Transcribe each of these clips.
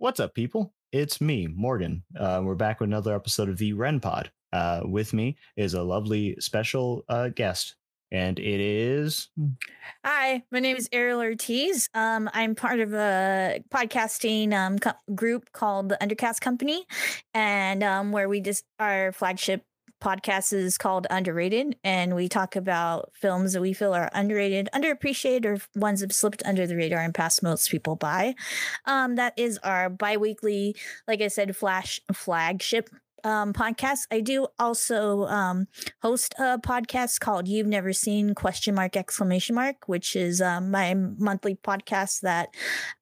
What's up, people? It's me, Morgan. Uh, we're back with another episode of the Ren Pod. Uh, with me is a lovely special uh, guest, and it is. Hi, my name is Ariel Ortiz. Um, I'm part of a podcasting um, co- group called the Undercast Company, and um, where we just our flagship podcast is called Underrated, and we talk about films that we feel are underrated, underappreciated, or ones that slipped under the radar and passed most people by. Um, that is our biweekly, like I said, flash flagship um, podcast. I do also um, host a podcast called "You've Never Seen?" question mark exclamation mark, which is um, my monthly podcast that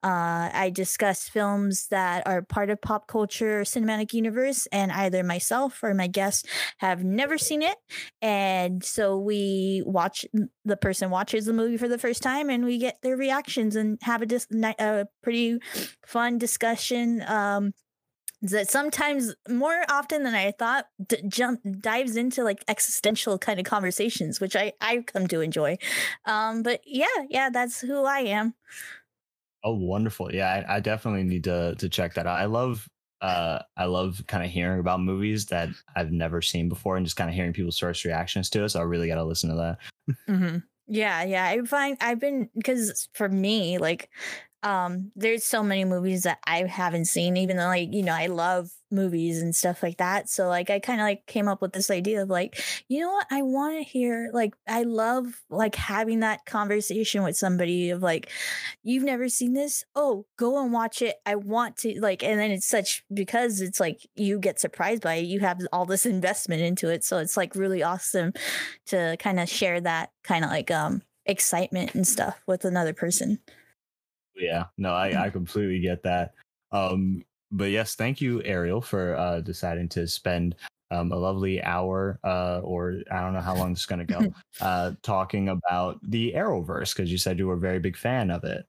uh, I discuss films that are part of pop culture cinematic universe, and either myself or my guest have never seen it, and so we watch the person watches the movie for the first time, and we get their reactions and have a, dis- a pretty fun discussion. Um, that sometimes more often than I thought d- jump dives into like existential kind of conversations, which I I come to enjoy. Um, but yeah, yeah, that's who I am. Oh, wonderful! Yeah, I, I definitely need to to check that out. I love uh I love kind of hearing about movies that I've never seen before and just kind of hearing people's first reactions to it. So I really got to listen to that. mm-hmm. Yeah, yeah. I find I've been because for me, like um there's so many movies that i haven't seen even though like you know i love movies and stuff like that. So like i kind of like came up with this idea of like you know what? I want to hear like i love like having that conversation with somebody of like you've never seen this? Oh go and watch it. I want to like and then it's such because it's like you get surprised by it you have all this investment into it. So it's like really awesome to kind of share that kind of like um excitement and stuff with another person yeah no i i completely get that. Um but yes thank you ariel for uh deciding to spend um, a lovely hour uh, or i don't know how long this is going to go uh, talking about the arrowverse because you said you were a very big fan of it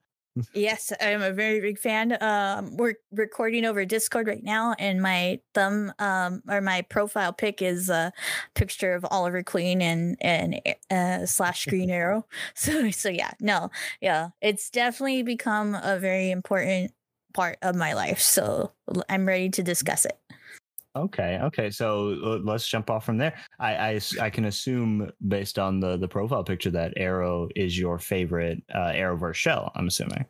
yes, I'm a very big fan. Um, we're recording over Discord right now, and my thumb um, or my profile pic is a picture of Oliver Queen and and uh, slash Green Arrow. So so yeah, no, yeah, it's definitely become a very important part of my life. So I'm ready to discuss it. Okay, okay. So let's jump off from there. I, I, I can assume based on the the profile picture that Arrow is your favorite uh, Arrowverse show. I'm assuming.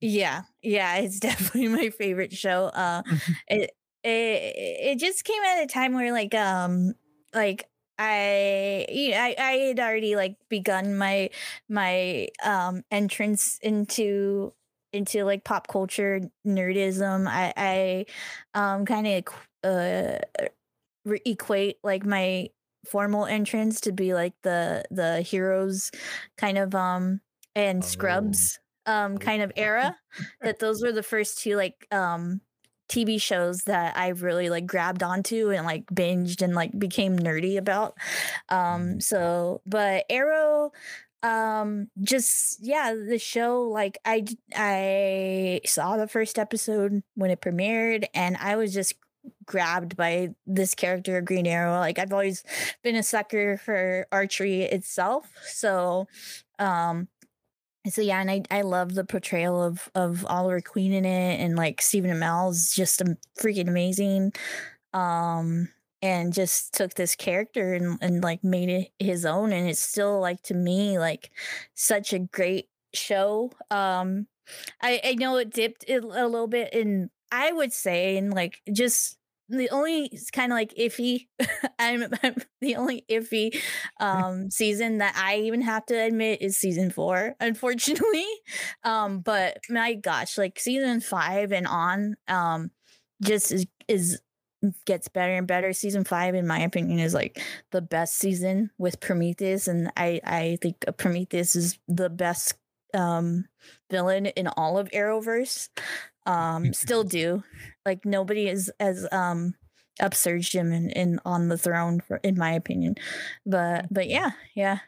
Yeah, yeah, it's definitely my favorite show. Uh, it it it just came at a time where like um like I you know, I I had already like begun my my um entrance into into like pop culture nerdism. I I um kind of uh re- equate like my formal entrance to be like the the heroes kind of um and oh. scrubs um kind of era that those were the first two like um TV shows that I really like grabbed onto and like binged and like became nerdy about. Um mm-hmm. so but Arrow um just yeah the show like i i saw the first episode when it premiered and i was just grabbed by this character green arrow. Like i've always been a sucker for archery itself. So um so yeah and i i love the portrayal of of oliver queen in it and like stephen amell is just freaking amazing. Um and just took this character and, and like made it his own and it's still like to me like such a great show. Um i i know it dipped a little bit in i would say in like just the only kind of like iffy I'm, I'm, the only iffy um season that i even have to admit is season four unfortunately um but my gosh like season five and on um just is is gets better and better. Season five, in my opinion, is like the best season with Prometheus, and I I think Prometheus is the best um villain in all of Arrowverse. Um, still do like nobody is as um upsurged him in, in on the throne for, in my opinion but but yeah yeah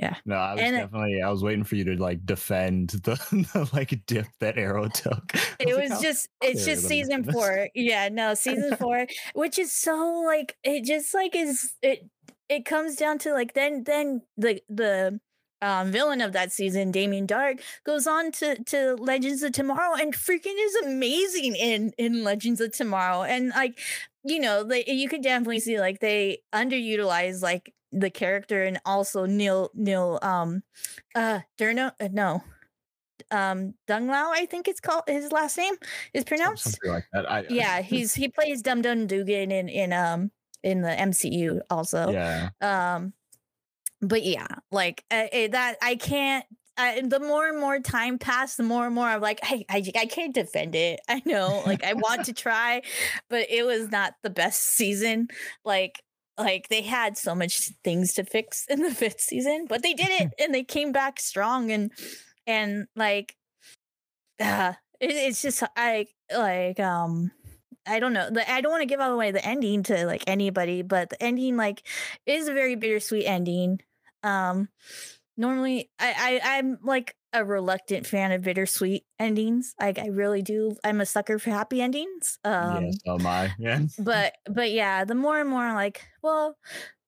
yeah. No, I was and definitely. I was waiting for you to like defend the, the like dip that Arrow took. It was, was just. It's just season four. Yeah. No, season four, which is so like it just like is it. It comes down to like then then the the um, villain of that season, Damien Darhk, goes on to to Legends of Tomorrow and freaking is amazing in in Legends of Tomorrow. And like, you know, like you could definitely see like they underutilize like the character and also Neil Neil um uh Durno uh, no um Dung Lao, I think it's called his last name is pronounced. Something like that. I, yeah, he's he plays Dum Dum Dugan in in um in the MCU also. Yeah. Um but yeah, like uh, that I can't I, the more and more time passed, the more and more I'm like, hey, I, I can't defend it. I know, like, I want to try, but it was not the best season. Like, like they had so much things to fix in the fifth season, but they did it and they came back strong and and like, uh, it, it's just I like um I don't know. I don't want to give away the ending to like anybody, but the ending like is a very bittersweet ending. Um, normally I, I I'm like a reluctant fan of bittersweet endings. Like I really do. I'm a sucker for happy endings. Um, yes, oh my, yeah. but but yeah, the more and more I'm like, well,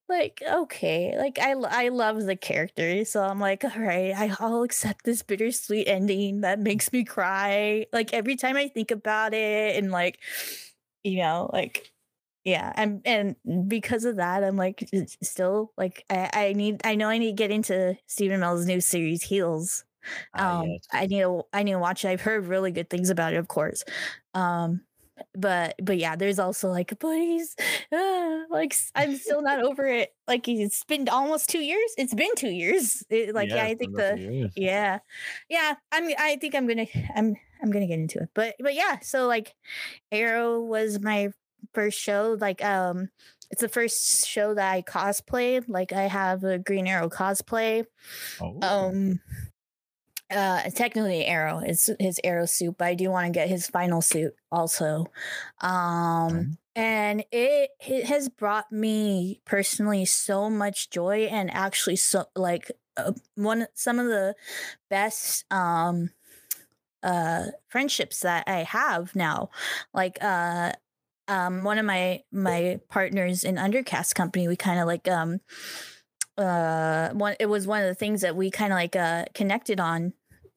like okay, like I I love the character, so I'm like, all right, I, I'll accept this bittersweet ending that makes me cry. Like every time I think about it, and like, you know, like yeah and and because of that i'm like still like i i need i know i need to get into stephen amell's new series heels. Ah, um yes. i need to i need to watch it. I've heard really good things about it of course. Um but but yeah there's also like please uh, like i'm still not over it. Like it's been almost two years. It's been two years. It, like yeah, yeah i think the yeah. Yeah i'm i think i'm gonna i'm i'm gonna get into it. But but yeah so like arrow was my first show. Like um it's the first show that I cosplayed. Like I have a Green Arrow cosplay. Oh. Um uh technically arrow it's his arrow suit but i do want to get his final suit also um and it it has brought me personally so much joy and actually so like uh, one some of the best um uh friendships that i have now like uh um, one of my my partners in undercast company we kind of like um uh one it was one of the things that we kind of like uh connected on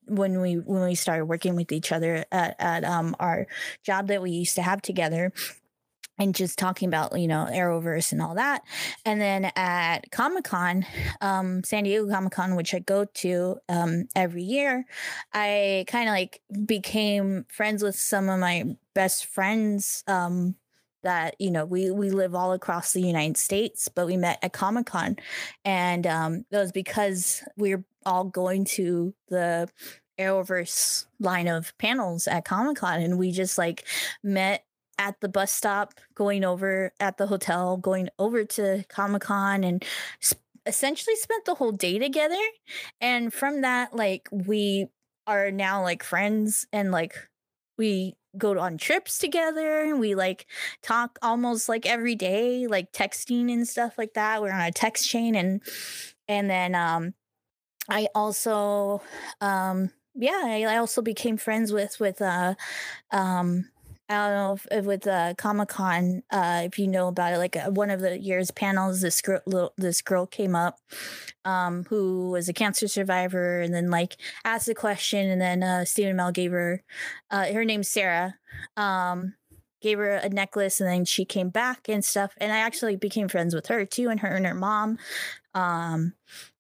when we when we started working with each other at, at um our job that we used to have together and just talking about you know arrowverse and all that. And then at comic-con um san diego comic-con which i go to um every year i kind of like became friends with some of my best friends um that you know we we live all across the United States, but we met at Comic Con, and um, it was because we we're all going to the Arrowverse line of panels at Comic Con, and we just like met at the bus stop, going over at the hotel, going over to Comic Con, and sp- essentially spent the whole day together. And from that, like we are now like friends, and like we go on trips together. And we like talk almost like every day, like texting and stuff like that. We're on a text chain and and then um I also um yeah, I, I also became friends with with uh um I don't know if, if with uh, Comic Con, uh, if you know about it, like uh, one of the year's panels, this girl, little, this girl came up, um, who was a cancer survivor, and then like asked a question, and then uh, Stephen Amell gave her, uh, her name's Sarah, um, gave her a necklace, and then she came back and stuff, and I actually became friends with her too, and her and her mom, um,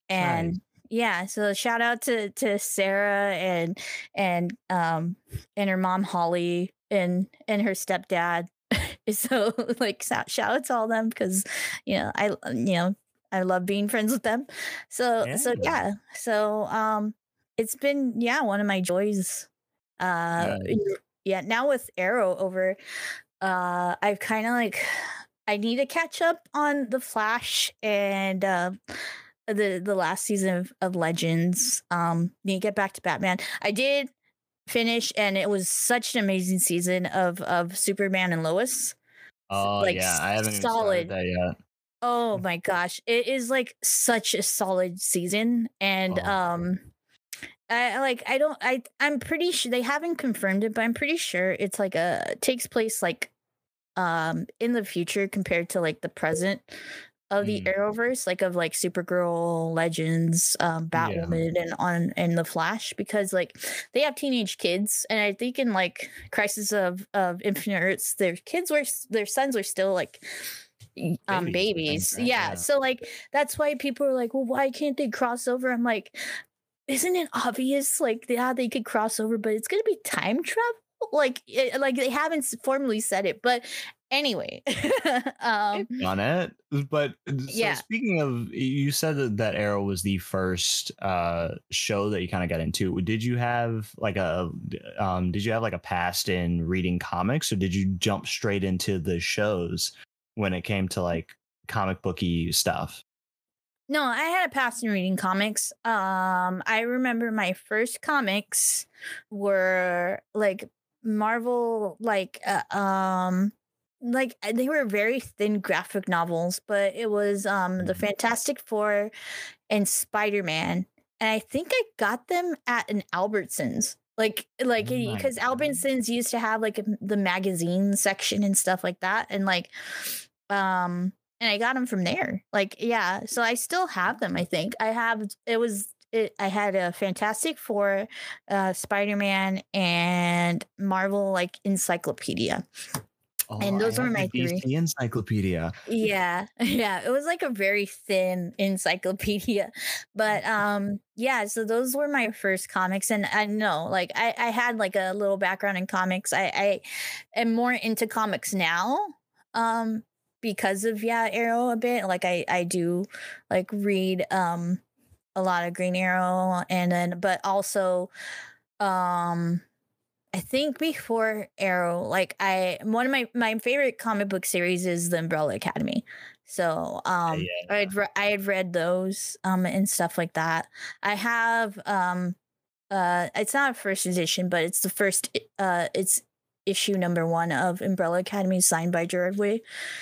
and. Yeah so shout out to to sarah and and um and her mom holly and and her stepdad. so like shout out to all them because you know I you know I love being friends with them. So yeah. so yeah. So um it's been yeah one of my joys. Uh nice. yeah now with Arrow over uh I've kind of like I need to catch up on the Flash and uh the the last season of, of Legends. Um to get back to Batman. I did finish and it was such an amazing season of of Superman and Lois. Oh like, yeah, I haven't solid that yet. Oh my gosh, it is like such a solid season and oh. um I like I don't I I'm pretty sure they haven't confirmed it but I'm pretty sure it's like a takes place like um in the future compared to like the present of the Mm. Arrowverse, like of like Supergirl, Legends, um, Yeah. Batwoman, and on and the Flash, because like they have teenage kids, and I think in like Crisis of of Infinite Earths, their kids were their sons were still like um Babies, babies, yeah. Yeah. So like that's why people are like, well, why can't they cross over? I'm like, isn't it obvious? Like, yeah, they could cross over, but it's gonna be time travel. Like, it, like they haven't formally said it, but anyway, um, on it. But uh, so Yeah. speaking of, you said that, that Arrow was the first uh, show that you kind of got into. Did you have like a, um, did you have like a past in reading comics, or did you jump straight into the shows when it came to like comic booky stuff? No, I had a past in reading comics. Um, I remember my first comics were like Marvel, like uh, um, like uh, they were very thin graphic novels, but it was um the Mhm. Fantastic Four and Spider Man, and I think I got them at an Albertsons. Like, like Oh because God. Albertsons used to have like the magazine section and stuff like that, and like, um, and I got them from there. Like, yeah. So I still have them. I think I have. It was. It, I had a Fantastic Four, uh, Spider Man, and Marvel like encyclopedia. Oh, And those were the my three. DC Encyclopedia. Yeah, yeah. It was like a very thin encyclopedia. But um yeah, so those were my first comics and I know like I I had like a little background in comics. I I am more into comics now. Um because of yeah, Arrow a bit. Like I I do like read um a lot of Green Arrow and then but also um I think before Arrow, like I one of my my favorite comic book series is the Umbrella Academy. So um yeah. I'd re- I had read those um and stuff like that. I have um uh it's not a first edition, but it's the first uh it's issue number one of Umbrella Academy signed by Gerard Way.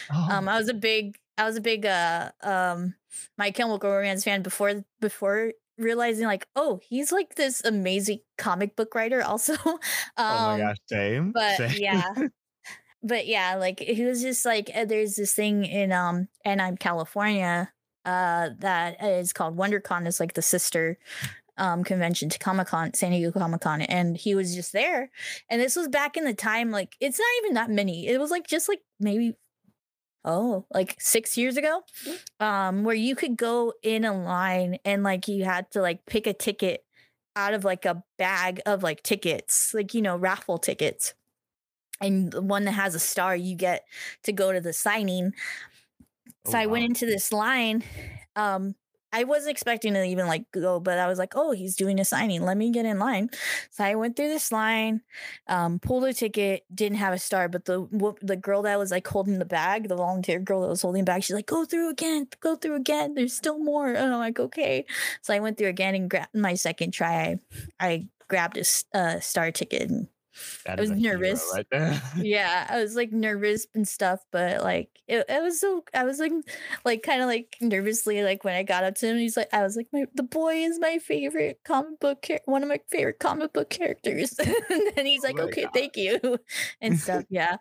Um Oh, I was a big I was a big uh um My Chemical Romance fan before before realizing like oh he's like this amazing comic book writer also um oh my gosh, same. but same. yeah but yeah like he was just like uh, there's this thing in um and I'm California uh that is called WonderCon it's like the sister um convention to Comic-Con San Diego Comic-Con and he was just there and this was back in the time like it's not even that many it was like just like maybe oh like six years ago? Um where you could go in a line and like you had to like pick a ticket out of like a bag of like tickets like you know raffle tickets. And the one that has a star you get to go to the signing. Oh, so i went into this line um i wasn't expecting to even like go but i was like oh he's doing a signing. Let me get in line. So i went through this line um pulled a ticket didn't have a star but the the girl that was like holding the bag the volunteer girl that was holding the bag she's like go through again go through again. There's still more. And i'm like okay. So i went through again and grabbed my second try i, I grabbed a uh, star ticket and That I was nervous. right there. yeah i was like nervous and stuff but like it, it was so i was like like kind of like nervously like when i got up to him he's like i was like my the boy is my favorite comic book char- one of my favorite comic book characters and he's Oh like my okay God. thank you and stuff yeah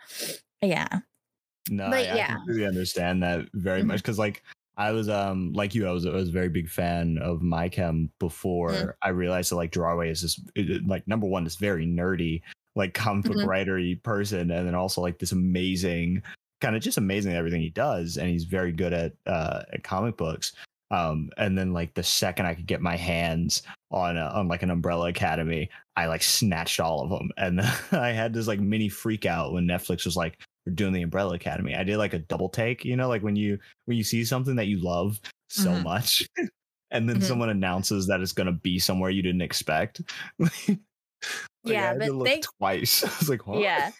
yeah No, But I, I yeah. completely understand that very Mhm. much because, like, I was um like you, I was I was a very big fan of MyChem before Mm. I realized that like Gerard Way is just it- like number one, this very nerdy like comic book Mhm. writery person, and then also like this amazing kind of just amazing everything he does, and he's very good at uh at comic books. Um, and then like the second I could get my hands on a, on like an Umbrella Academy, I like snatched all of them, and I had this like mini freak out when Netflix was like, "We're doing the Umbrella Academy." I did like a double take, you know, like when you when you see something that you love so Mhm. much, and then Mhm. someone announces that it's gonna be somewhere you didn't expect. Like, I Yeah, but look they- twice. I was like, what? yeah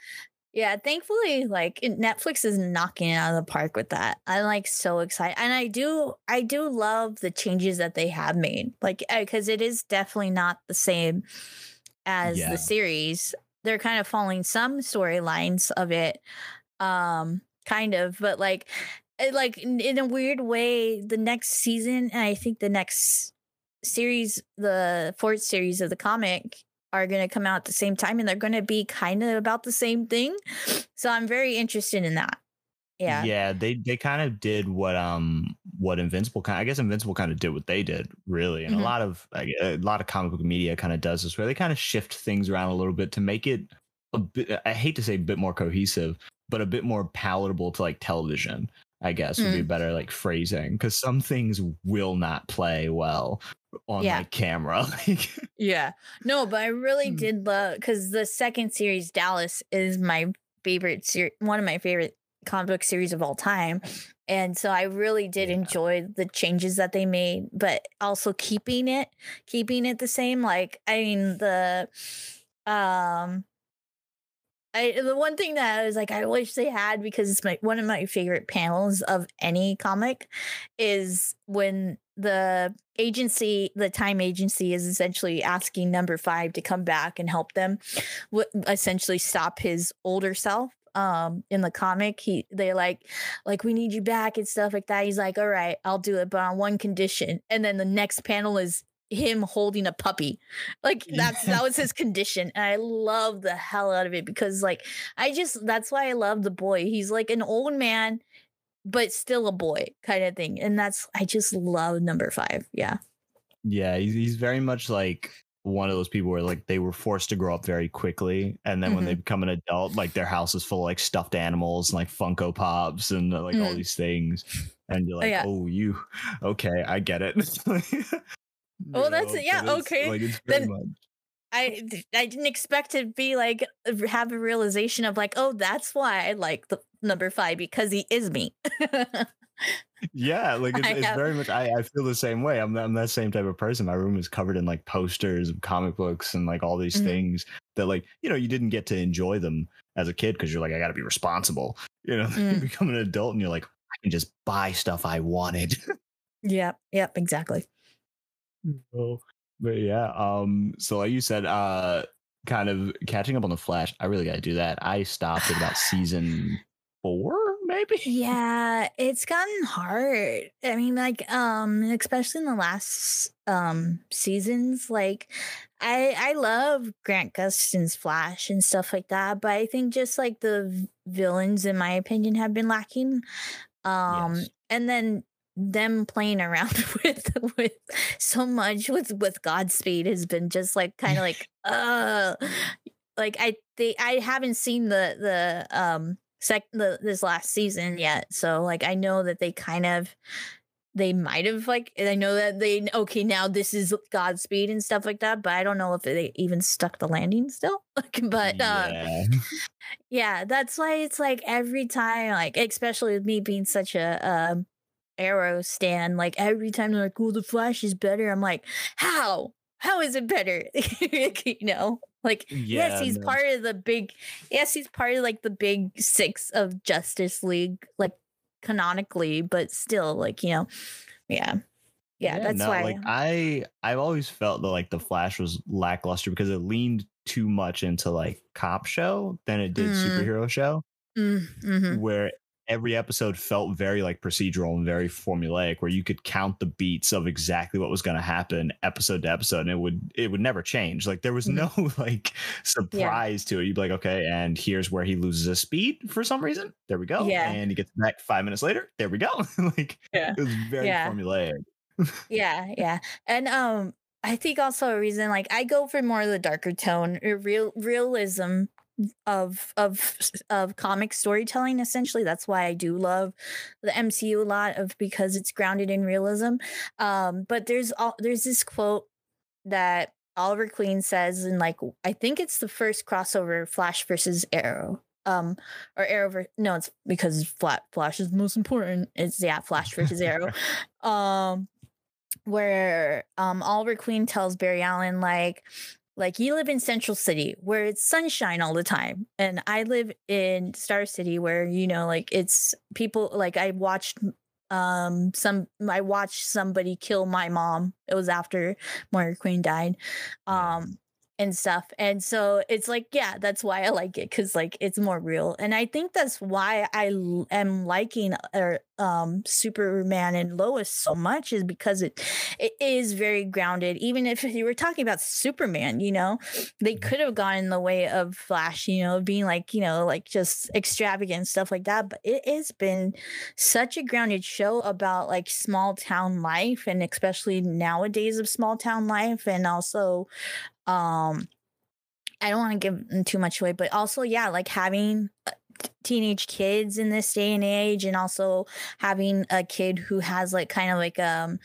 yeah thankfully like netflix is knocking it out of the park with that i'm like so excited and i do i do love the changes that they have made like because it is definitely not the same as Yeah. the series they're kind of following some storylines of it um kind of but like it, like in, in a weird way the next season and i think the next series the fourth series of the comic are going to come out at the same time and they're going to be kind of about the same thing so i'm very interested in that Yeah. Yeah, they they kind of did what um what Invincible kind of, I guess Invincible kind of did what they did really, and Mhm. a lot of like, a lot of comic book media kind of does this where they kind of shift things around a little bit to make it a bit. I hate to say a bit more cohesive, but a bit more palatable to like television. I guess would be Mm. better like phrasing because some things will not play well on Yeah. like camera. Like, Yeah. No, but I really Hmm. did love because the second series, Dallas, is my favorite series, one of my favorite comic book series of all time. And so I really did Yeah. enjoy the changes that they made, but also keeping it, keeping it the same. Like, I mean, the um I the one thing that I was like, I wish they had because it's my one of my favorite panels of any comic is when the agency, the time agency, is essentially asking number five to come back and help them, w- essentially stop his older self. Um, in the comic, he they like like we need you back and stuff like that. He's like, all right, I'll do it, but on one condition. And then the next panel is him holding a puppy like that's that was his condition and i love the hell out of it because like i just that's why i love the boy he's like an old man but still a boy kind of thing and that's i just love number five yeah Yeah, he's, he's very much like one of those people where like they were forced to grow up very quickly, and then when Mm-hmm. they become an adult, like their house is full of like stuffed animals and like Funko Pops and uh, like all Mm. these things, and you're like, yeah. oh, you okay? I get it. Oh, that's- yeah, it's, okay. Like it's Then- much. I I didn't expect to be like have a realization of like oh that's why I like the number five because he is me. Yeah, like it's, it's have- very much. I, I feel the same way. I'm I'm that same type of person. My room is covered in like posters of comic books and like all these Mhm. things that like you know you didn't get to enjoy them as a kid because you're like I got to be responsible. You know, you Mm. become an adult and you're like I can just buy stuff I wanted. yep, yep, exactly. Oh, but yeah, um, so like you said, uh, kind of catching up on the Flash. I really got to do that. I stopped at about season four, maybe. Yeah, it's gotten hard. I mean, like, um, especially in the last um seasons, like I I love Grant Gustin's Flash and stuff like that, but I think just like the villains, in my opinion, have been lacking. Um, Yes. and then them playing around with with so much with with Godspeed has been just like kind of like uh like I they I haven't seen the the um sec the this last season yet so like I know that they kind of they might have like I know that they okay now this is Godspeed and stuff like that but I don't know if they even stuck the landing still but uh yeah. yeah, that's why it's like every time, like especially with me being such a um arrow stand, like every time they're like, "Oh, the Flash is better," I'm like, "How? How is it better?" you know, like Yeah, yes, he's no. part of the big. Yes, he's part of like the big six of Justice League, like canonically, but still, like you know, yeah, yeah. that's no, why. like I I've always felt that like the Flash was lackluster because it leaned too much into like cop show than it did Mm. superhero show, Mm, mhm. where every episode felt very like procedural and very formulaic, where you could count the beats of exactly what was going to happen episode to episode, and it would it would never change. Like there was Mhm. no like surprise to it. You'd be like, okay, and here's where he loses his speed for some reason. There we go. Yeah. and he gets back five minutes later. There we go. like Yeah. it was very Yeah. formulaic. yeah yeah and um i think also a reason like i go for more of the darker tone real realism of of of comic storytelling essentially. That's why i do love the mcu a lot of because it's grounded in realism. Um but there's all there's this quote that oliver queen says in like i think it's the first crossover flash versus arrow. Um or arrow ver- no it's because flat flash is the most important. It's yeah flash versus arrow. Um where um Oliver Queen tells Barry Allen like like you live in Central City where it's sunshine all the time and I live in Star City where you know like it's people like I watched um some I watched somebody kill my mom. It was after Moira Queen died. Um and stuff. And so it's like, yeah, that's why I like it because like it's more real. And I think that's why I l- am liking or um Superman and Lois so much is because it it is very grounded. Even if you were talking about Superman, you know, they Mm-hmm. could have gone in the way of Flash, you know, being like, you know, like just extravagant stuff like that. But it has been such a grounded show about like small town life and especially nowadays of small town life and also um I don't want to give too much away, but also yeah, like having uh, teenage kids in this day and age, and also having a kid who has like kind of like um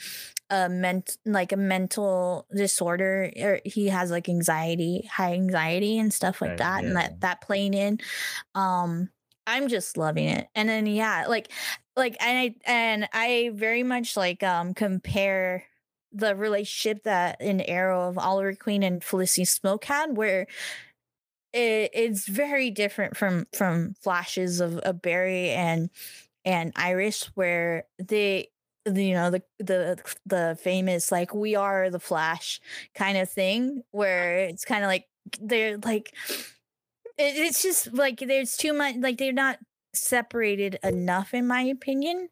a ment like a mental disorder, or he has like anxiety, high anxiety and stuff like that, and yeah. that that playing in, um, I'm just loving it. And then yeah, like like and I and I very much like um compare the relationship that in Arrow of Oliver Queen and Felicity Smoak had, where it, it's very different from from flashes of, of Barry and and Iris, where they the, you know the the the famous like we are the Flash kind of thing, where it's kind of like they're like it's just like there's too much like they're not separated enough in my opinion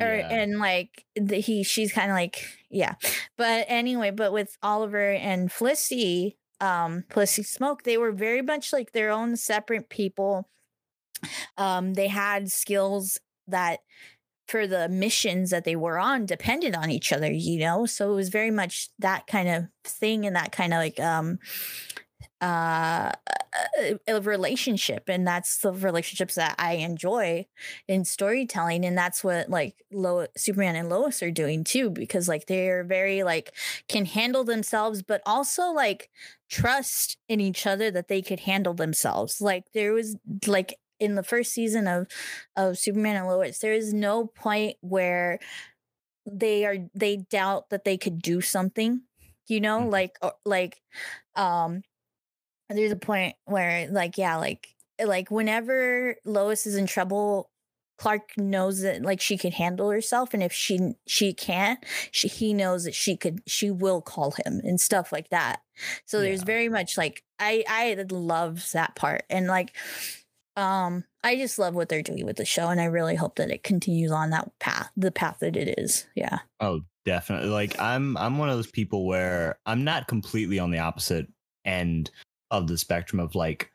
or Yeah. and like the, he she's kind of like yeah. But anyway but with oliver and felicity um felicity smoak they were very much like their own separate people. Um they had skills that for the missions that they were on depended on each other you know? So it was very much that kind of thing and that kind of like um uh a, a relationship and that's the relationships that i enjoy in storytelling and that's what like Lo- superman and lois are doing too because like they're very like can handle themselves but also like trust in each other that they could handle themselves like there was like in the first season of of superman and lois there is no point where they are they doubt that they could do something you know Mhm. like or, like um there's a point where like yeah like like whenever lois is in trouble clark knows that like she can handle herself and if she she can't she he knows that she could she will call him and stuff like that so there's very much like i i love that part and like um i just love what they're doing with the show and i really hope that it continues on that path the path that it is yeah Oh, definitely. Like I'm I'm one of those people where I'm not completely on the opposite end of the spectrum of like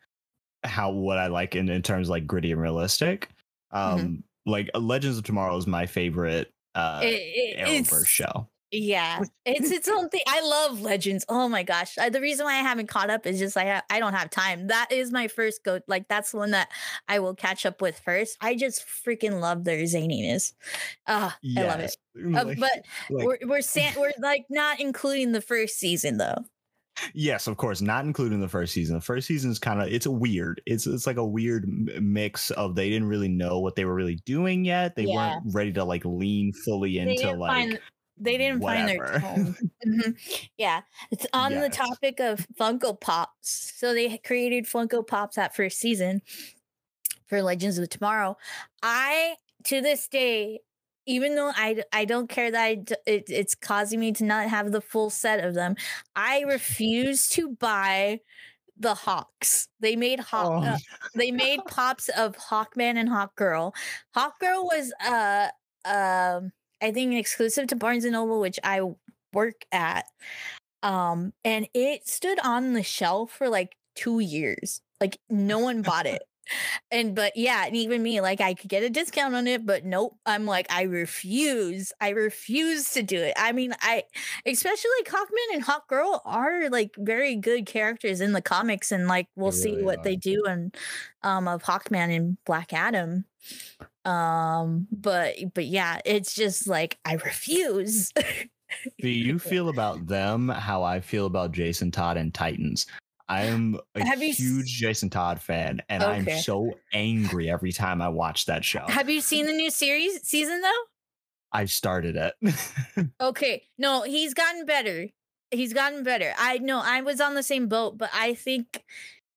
how what I like in, in terms of like gritty and realistic. Um Mm-hmm. like Legends of Tomorrow is my favorite uh It- it- Arrowverse show. Yeah, it's its own thing. I love Legends. Oh my gosh, Uh, the reason why I haven't caught up is just I ha- I don't have time. That is my first go. Like that's the one that I will catch up with first. I just freaking love their zaniness. Ah, I love it. Yes. Uh, Like- but like- we're we're san- we're like not including the first season though. Yes, of course, not including the first season. The first season is kind of it's a weird. It's it's like a weird mix of they didn't really know what they were really doing yet. They Yeah. weren't ready to like lean fully into like find they didn't find their whatever. tone. Mhm. Yeah, it's on the topic of Funko Pops. So they created Funko Pops that first season for Legends of Tomorrow. I to this day, even though I I don't care that I it, it's causing me to not have the full set of them, I refuse to buy the Hawks. They made Hawk. Oh, uh, they made pops of Hawkman and Hawkgirl. Hawkgirl was uh um I think exclusive to Barnes and Noble, which I work at. Um and it stood on the shelf for like 2 years. Like no one bought it. And but yeah, and even me, like I could get a discount on it, but nope. I'm like, I refuse. I refuse to do it. I mean, I especially Hawkman and Hawkgirl are like very good characters in the comics, and like we'll They see what are. they do and um of Hawkman and Black Adam. Um, but but yeah, it's just like I refuse. Do you feel about them how I feel about Jason Todd and Titans? I am a Have you huge Jason Todd fan, and I'm so angry every time I watch that show. Have you seen the new series season though? I started it. Okay. No, he's gotten better. He's gotten better. I know I was on the same boat, but I think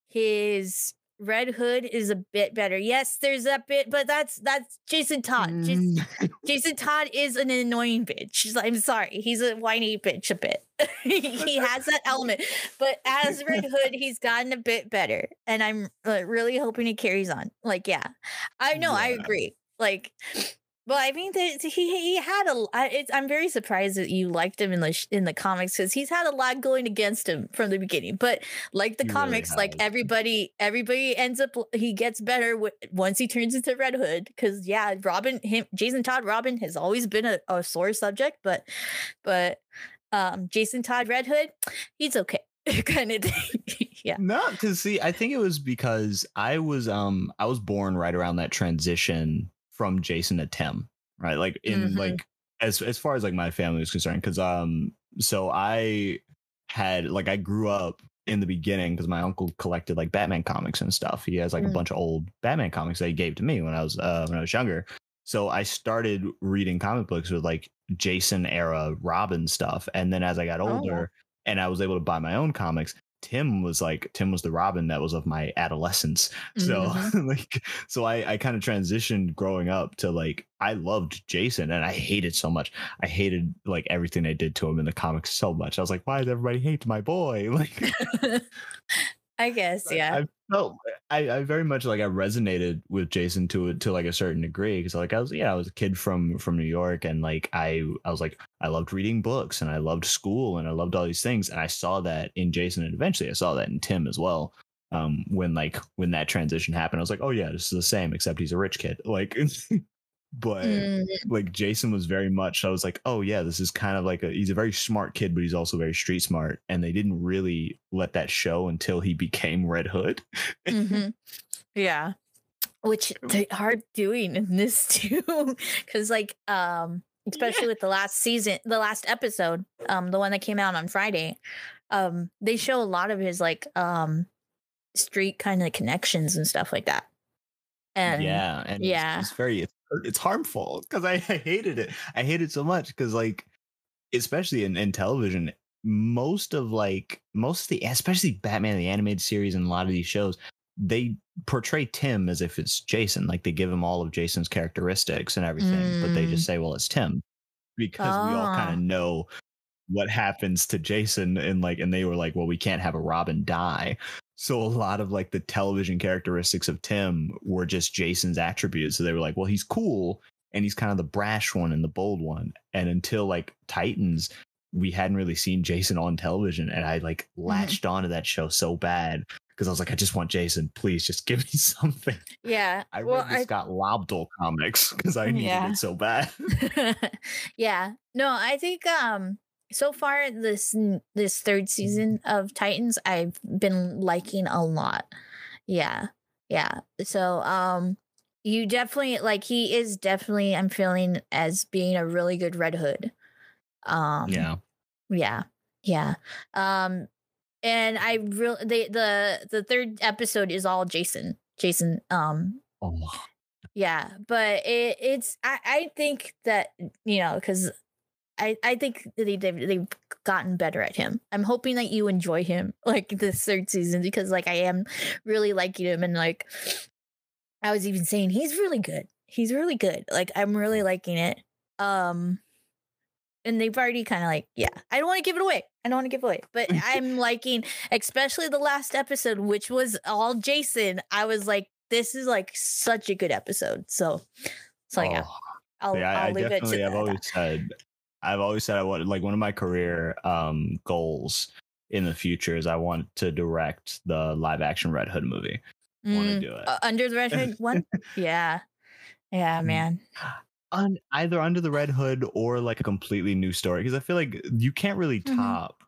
his Red Hood is a bit better. Yes, there's that bit, but that's that's Jason Todd. Jason, Mm. Jason Todd is an annoying bitch. I'm sorry, he's a whiny bitch a bit. he has that element, but as Red Hood, he's gotten a bit better, and I'm uh, really hoping he carries on. Like, yeah, I know, I agree. Like, well, I mean, that he he had a. I, it's, I'm very surprised that you liked him in the in the comics because he's had a lot going against him from the beginning. But like the He really comics, like everybody, everybody ends up he gets better w- once he turns into Red Hood. Because yeah, Robin, him, Jason Todd, Robin has always been a, a sore subject, but but um Jason Todd, Red Hood, he's okay, kind of thing. yeah. No, because see, I think it was because I was um I was born right around that transition from Jason to Tim, right? Like in Mhm. like as as far as like my family was concerned, because um so I had like I grew up in the beginning because my uncle collected like Batman comics and stuff. He has like a Mm. bunch of old Batman comics that he gave to me when I was uh when I was younger. So I started reading comic books with like Jason era Robin stuff, and then as I got Oh. older and I was able to buy my own comics, Tim was like Tim was the Robin that was of my adolescence. So Mhm. like so I I kind of transitioned growing up to like I loved Jason and I hated so much. I hated like everything they did to him in the comics so much. I was like, why does everybody hate my boy? Like I guess, yeah. I felt I, I very much like I resonated with Jason to to like a certain degree because like I was yeah I was a kid from from New York and like I I was like I loved reading books and I loved school and I loved all these things and I saw that in Jason and eventually I saw that in Tim as well. Um, when like when that transition happened, I was like, oh yeah, this is the same except he's a rich kid. Like, but Mm, like Jason was very much I was like, oh yeah, this is kind of like a he's a very smart kid, but he's also very street smart. And they didn't really let that show until he became Red Hood. mhm. Yeah. Which they are doing in this too. Cause like um especially with the last season, the last episode, um, the one that came out on Friday, um, they show a lot of his like um street kind of connections and stuff like that. And yeah, and it's- yeah. it's, very it's, it's harmful because I, I hated it. I hate it so much because like especially in, in television, most of like most of the especially Batman the animated series and a lot of these shows, they portray Tim as if it's Jason. Like they give him all of Jason's characteristics and everything, but they Mm. just say, well, it's Tim. Because we all kind Ah. of know what happens to Jason and like and they were like, well, we can't have a Robin die. So a lot of like the television characteristics of Tim were just Jason's attributes. So they were like, well, he's cool and he's kind of the brash one and the bold one. And until like Titans, we hadn't really seen Jason on television. And I like latched onto that show so bad because I was like, I just want Jason. Please just give me something. yeah. I well, read the Scott Lobdell comics because I needed Yeah. it so bad. yeah. No, I think um so far this this third season of Titans I've been liking a lot. Yeah. Yeah. So um you definitely like he is definitely I'm feeling as being a really good Red Hood. Um yeah. yeah. Yeah. Um and I really the the the third episode is all Jason. Jason um Oh, yeah but it, it's I, I think that you know because I, I think they, they've, they've gotten better at him. I'm hoping that you enjoy him like this third season because like i am really liking him and like i was even saying he's really good. He's really good. Like i'm really liking it. Um and they've already kind of like yeah i don't want to give it away. I don't want to give it away. But i'm liking especially the last episode which was all jason i was like this is like such a good episode. So so yeah. Oh. i'll, yeah, I'll I leave it definitely that. always said I've always said I want like one of my career um goals in the future is I want to direct the live action Red Hood movie. Want to Mm, do it. uh, under the red hood one yeah yeah Mm. man On either under the Red Hood or like a completely new story because I feel like you can't really Mhm. top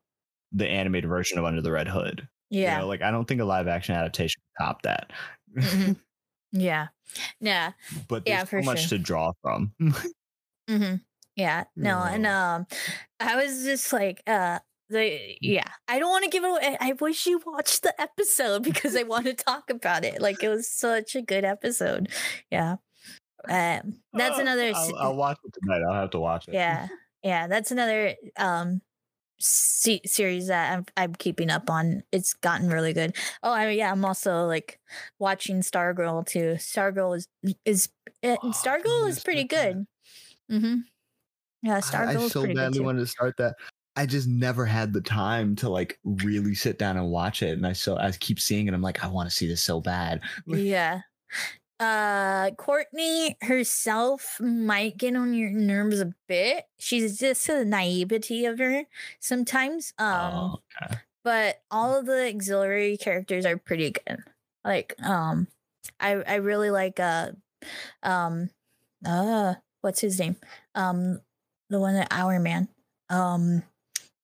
the animated version of Under the Red Hood. You yeah know, like I don't think a live action adaptation can top that. Mhm. yeah yeah but Yeah, there's for so much sure. to draw from. hmm Yeah, no, and um, I was just like, uh, the yeah, I don't want to give it away. I wish you watched the episode because I want to talk about it. Like it was such a good episode. Yeah, um, that's Oh, another. I'll, I'll watch it tonight. I'll have to watch it. yeah, yeah, that's another um se- series that I'm, I'm keeping up on. It's gotten really good. Oh, I, yeah, I'm also like watching Stargirl too. Stargirl is is uh, Oh, Stargirl I is pretty missed that. good. Mm-hmm. Yeah, I, Stargirl I is so badly wanted to start that. I just never had the time to like really sit down and watch it. And I so I keep seeing it. I'm like, I want to see this so bad. yeah. Uh Courtney herself might get on your nerves a bit. She's just the naivety of her sometimes. Um oh, okay. but all of the auxiliary characters are pretty good. Like um I I really like uh um uh what's his name? Um the one that Hourman. Um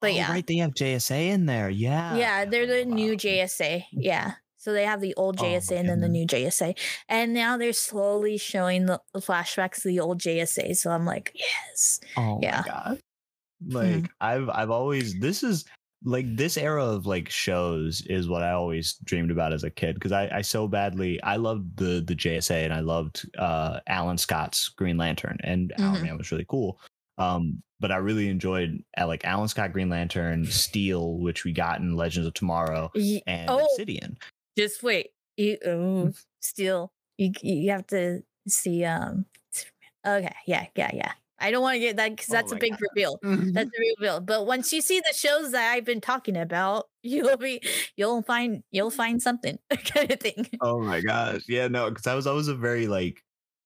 but Oh, yeah. right. They have JSA in there. Yeah. Yeah, they're the Wow. new JSA. Yeah. So they have the old Oh JSA and then the new JSA. And now they're slowly showing the flashbacks to the old JSA. So I'm like, yes. Oh Yeah. my god. Mhm. Like I've I've always this is like this era of like shows is what I always dreamed about as a kid because I, I so badly I loved the the JSA and I loved uh Alan Scott's Green Lantern and Hour Mhm. Man was really cool. Um but I really enjoyed uh, like Alan Scott Green Lantern, Steel, which we got in Legends of Tomorrow, and oh, Obsidian. just wait. You oh, still you you have to see um okay, yeah, yeah, yeah. I don't want to get that because Oh that's a big God. reveal. That's a reveal. But once you see the shows that I've been talking about, you'll be you'll find you'll find something kind of thing. Oh my gosh. Yeah, no, because I was always a very like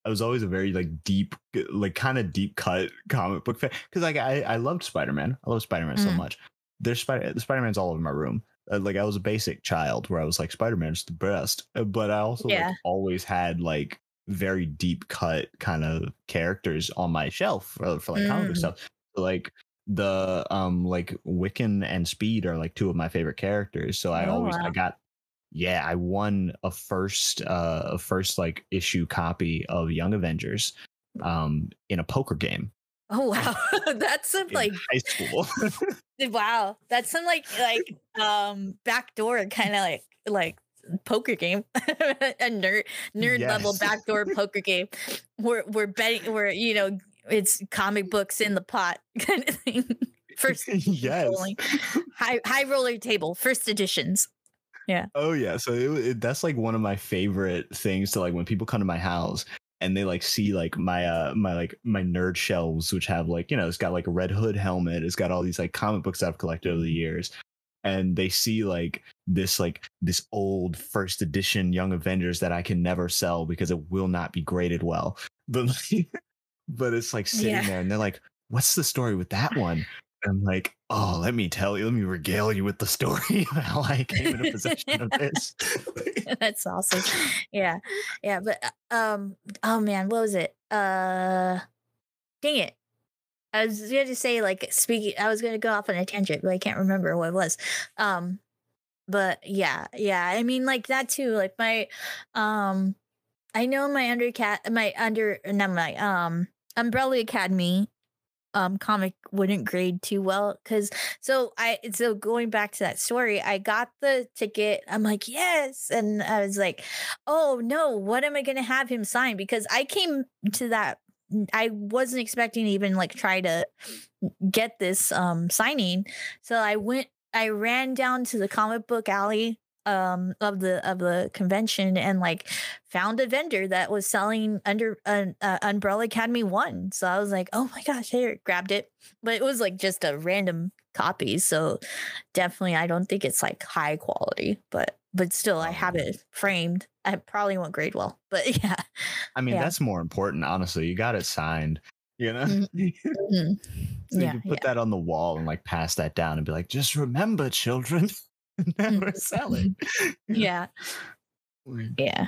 I was always a very like deep, like kind of deep cut comic book fan. Because like I, I loved Spider Man. I love Spider Man so Mm. much. There's Spider Spider Man's all over my room. Uh, like I was a basic child where I was like Spider Man's the best. Uh, But I also Yeah. like always had like very deep cut kind of characters on my shelf for, for like comic book Mm. stuff. So, like the um like Wiccan and Speed are like two of my favorite characters. So I Oh, always I got yeah, I won a first uh a first like issue copy of Young Avengers um in a poker game Oh wow. that's some in like high school. wow. That's some like like um backdoor kind of like like poker game. a nerd nerd level backdoor poker game. We're we're betting we're you know it's comic books in the pot kind of thing. First yes. rolling. high high roller table, first editions. Oh yeah, so it, it, that's like one of my favorite things to like when people come to my house and they like see like my uh my like my nerd shelves which have like you know it's got like a Red Hood helmet, it's got all these like comic books I've collected over the years, and they see like this like this old first edition Young Avengers that I can never sell because it will not be graded well, but like, but it's like sitting Yeah. there and they're like, what's the story with that one? I'm like, oh, let me tell you, let me regale you with the story of how I came into possession of this. That's awesome. Yeah. Yeah, but uh, um oh man, what was it? Uh dang it. I was going to say like speaking I was going to go off on a tangent, but I can't remember what it was. Um but yeah, yeah. I mean like that too. Like my um I know my undercat my under not my um Umbrella Academy um comic wouldn't grade too well cuz so I so going back to that story, I got the ticket. I'm like, "Yes." And I was like, "Oh no, what am I to have him sign?" Because I came to that I wasn't expecting to even like try to get this um signing. So I went I ran down to the comic book alley um of the of the convention and like found a vendor that was selling under an uh, umbrella academy 1 so i was like oh my gosh here grabbed it but it was like just a random copy so definitely i don't think it's like high quality but but still i have Oh. it framed i probably won't grade well but yeah I mean, Yeah. that's more important, honestly. You got it signed, you know? Mhm. Mhm. so Yeah, you can put that on the wall and like pass that down and be like, just remember, children, never sell it. yeah yeah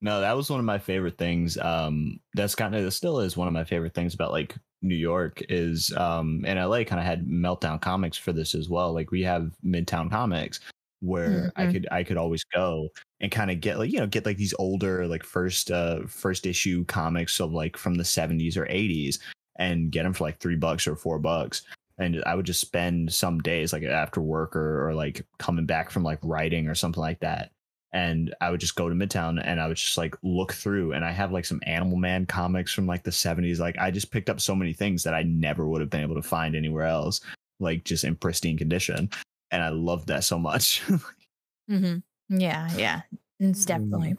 No, that was one of my favorite things. Um, that's kind of still is one of my favorite things about like New York is um and LA kind of had meltdown comics for this as well. Like we have Midtown Comics where I Mhm. could I could always go and kind of get like you know get like these older like first uh first issue comics of like from the 70s or 80s and get them for like 3 bucks or 4 bucks and I would just spend some days like after work or, or like coming back from like writing or something like that and I would just go to Midtown and I would just like look through and I have like some Animal Man comics from like the 70s like I just picked up so many things that I never would have been able to find anywhere else like just in pristine condition. And I loved that so much. hmm Yeah, yeah. It's definitely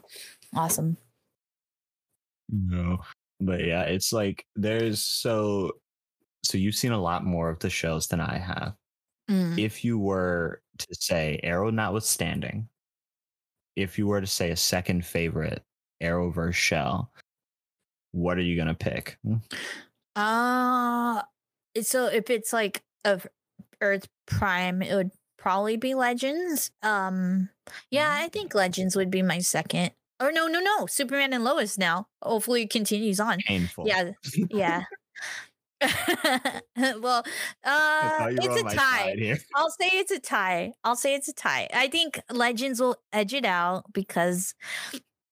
awesome. No. But yeah, it's like there's so so you've seen a lot more of the shows than I have. Mm. If you were to say Arrow notwithstanding, if you were to say a second favorite Arrowverse show, what are you gonna pick? Uh so if it's like of Earth Prime, it would probably be Legends. Um yeah, I think Legends would be my second. Or no, no, no, Superman and Lois now. Hopefully it continues on. Painful. Yeah, yeah. well, uh it's a tie. I'll say it's a tie. I'll say it's a tie. I think Legends will edge it out because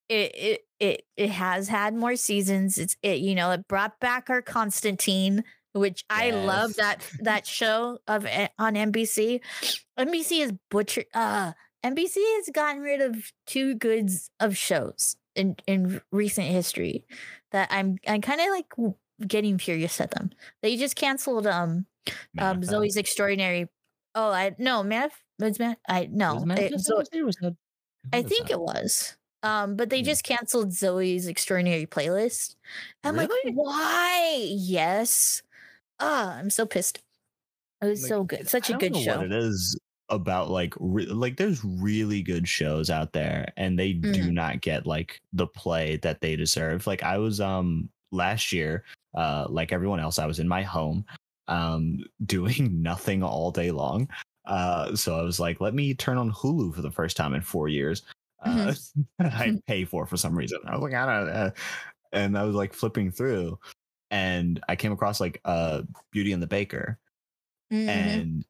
it it it, it has had more seasons. It's it you know it brought back our Constantine, which I love that that show of eh, on NBC. NBC is butchered. Uh, NBC has gotten rid of two goods of shows in in recent history that I'm I'm kind of like getting furious at them. They just canceled um um Zoey's Extraordinary. Oh, I no man. Was man I no. It- Manifest Zo- was that- I think it was. Um, but they Hmm. just canceled Zoey's extraordinary playlist. I'm Really? like, why? Yes. Ah, I'm so pissed. It was Like, so good. Such a good show. What it is about like re- like there's really good shows out there and they do Mhm. not get like the play that they deserve. Like I was um last year uh like everyone else I was in my home um doing nothing all day long. Uh so I was like let me turn on Hulu for the first time in 4 years. Uh I pay for for some reason. I was like I don't know. And I was like flipping through and I came across like uh Beauty and the Baker Mhm. and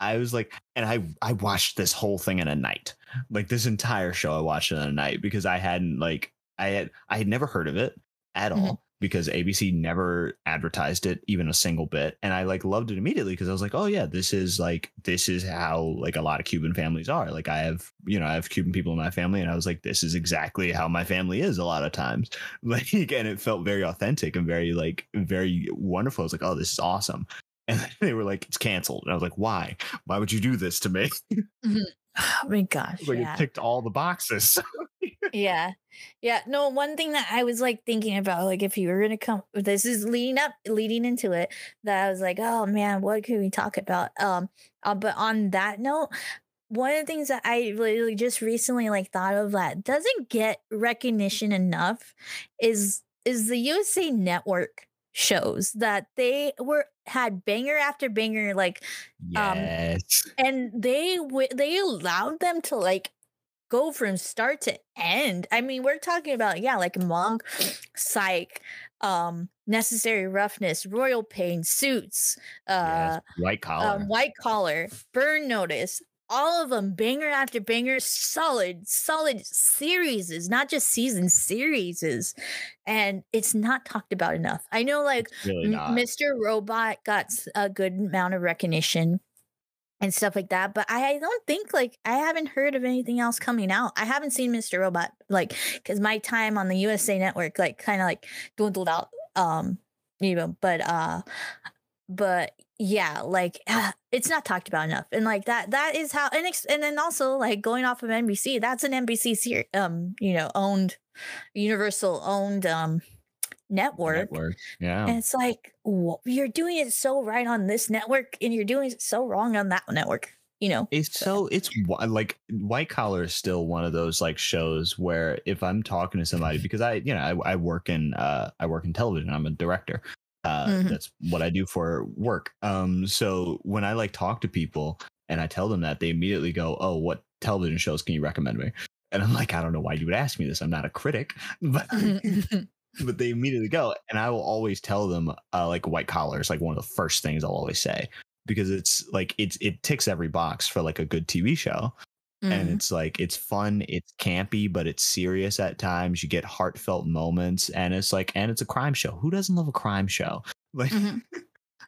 I was like, and I I watched this whole thing in a night, like this entire show I watched in a night because I hadn't like I had I had never heard of it at Mhm. all because ABC never advertised it even a single bit, and I like loved it immediately because I was like, oh yeah, this is like this is how like a lot of Cuban families are. Like I have you know I have Cuban people in my family, and I was like, this is exactly how my family is a lot of times. Like, and it felt very authentic and very like very wonderful. I was like, oh, this is awesome. And they were like, it's canceled. And I was like, why? Why would you do this to me? Mm-hmm. oh my gosh. like yeah. it ticked all the boxes. Yeah. Yeah. No, one thing that I was like thinking about, like if you were gonna come this is leading up leading into it, that I was like, oh man, what could we talk about? Um uh, but on that note, one of the things that I really just recently like thought of that doesn't get recognition enough is is the USA network shows that they were had banger after banger like Um, and they w- they allowed them to like go from start to end. I mean, we're talking about yeah, like Monk, Psych, um, Necessary Roughness, Royal Pain, Suits, uh, yes. White collar. um, White Collar, Burn Notice. All of them, banger after banger, solid, solid series, not just season series, and it's not talked about enough. I know, like really Mr. Robot got a good amount of recognition and stuff like that, but I don't think like I haven't heard of anything else coming out. I haven't seen Mr. Robot like because my time on the USA Network like kind of like dwindled out. Um, you know, but uh, but yeah, like ah, it's not talked about enough, and like that that is how and ex- and then also like going off of NBC, that's an NBC ser- um you know owned Universal owned um network. Network. Yeah. And it's like you're doing it so right on this network, and you're doing it so wrong on that network. You know, It's so it's like white collar is still one of those like shows where if I'm talking to somebody because I you know I, I work in uh I work in television I'm a director uh Mhm. that's what I do for work um so when I like talk to people and I tell them that they immediately go oh what television shows can you recommend me and I'm like I don't know why you would ask me this I'm not a critic but but they immediately go and i will always tell them uh, like white collar is like one of the first things i'll always say because it's like it's it ticks every box for like a good tv show and Mhm. it's like it's fun it's campy but it's serious at times you get heartfelt moments and it's like and it's a crime show who doesn't love a crime show like Mhm.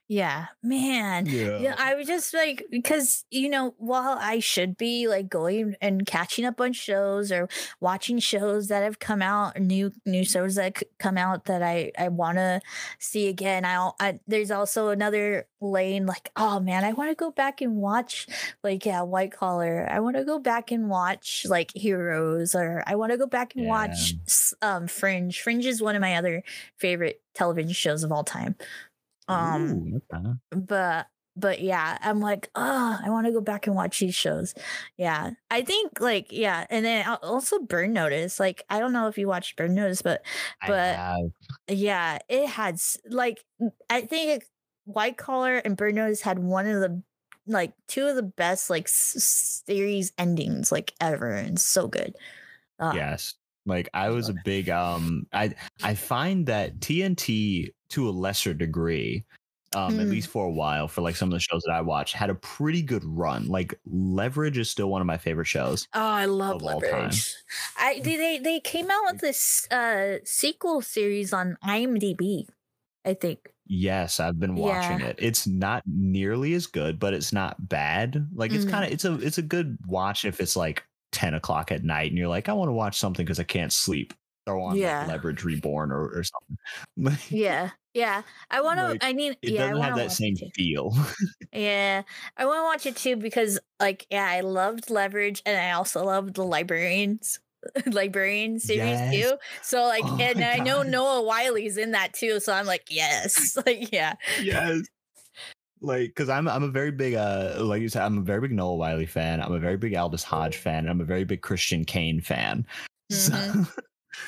Yeah, man. Yeah. Yeah, I was just like because you know, while I should be like going and catching up on shows or watching shows that have come out, new new shows that c- come out that I I want to see again. I, I there's also another lane like, oh man, I want to go back and watch like yeah, White Collar. I want to go back and watch like Heroes or I want to go back and watch Yeah. s- um Fringe. Fringe is one of my other favorite television shows of all time. Um Ooh, okay. but but yeah i'm like oh i want to go back and watch these shows. Yeah i think like yeah and then al- also burn notice like i don't know if you watched burn notice but but- yeah it had like i think it, white collar and burn notice had one of the like two of the best like s- series endings like ever and so good. Uh, yes like i was a big um i i find that tnt to a lesser degree um at Mm. least for a while for like some of the shows that i watched had a pretty good run like leverage is still one of my favorite shows Oh, I love of all time. Leverage. I they they they came out with this uh sequel series on IMDb. I think. yes i've been watching Yeah. it it's not nearly as good but it's not bad like it's Mm. kind of it's a it's a good watch if it's like 10 o'clock at night and you're like i want to watch something because i can't sleep throw on Yeah. like leverage reborn or, or something Yeah, yeah. I want to. Like, I need. it yeah, I doesn't have that same feel Yeah, I want to watch it too because, like, yeah, I loved Leverage, and I also loved the Librarians. librarian series Yes. too so like Oh and i know God. noah wyle's in that too so i'm like yes like yeah yes like because i'm i'm a very big uh like you said i'm a very big noah wyle fan i'm a very big aldis hodge fan and i'm a very big christian kane fan so, Mhm.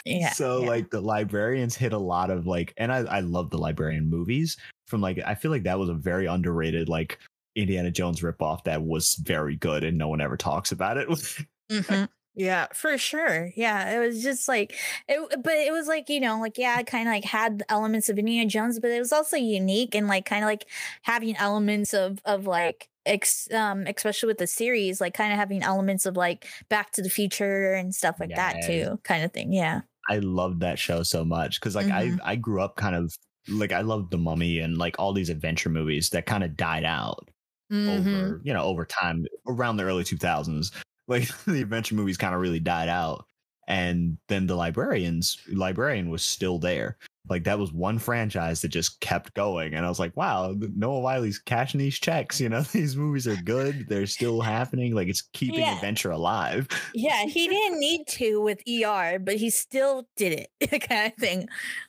yeah so yeah. like the librarians hit a lot of like and i i love the librarian movies from like i feel like that was a very underrated like indiana jones ripoff that was very good and no one ever talks about it Mhm. Yeah, for sure. Yeah, it was just like it, but it was like you know, like yeah, kind of like had elements of Indiana Jones, but it was also unique and like kind of like having elements of of like ex um especially with the series, like kind of having elements of like Back to the Future and stuff like that too, kind of thing. Yeah. I loved that show so much because like Mhm. I I grew up kind of like I loved the Mummy and like all these adventure movies that kind of died out Mhm. over you know over time around the early 2000s. Like the adventure movies kind of really died out, and then the librarians librarian was still there. Like that was one franchise that just kept going, and I was like, wow, Noah Wyle's cashing these checks. You know, these movies are good; they're still happening. Like it's keeping Yeah. adventure alive. Yeah, he didn't need to with ER, but he still did it, kind of thing.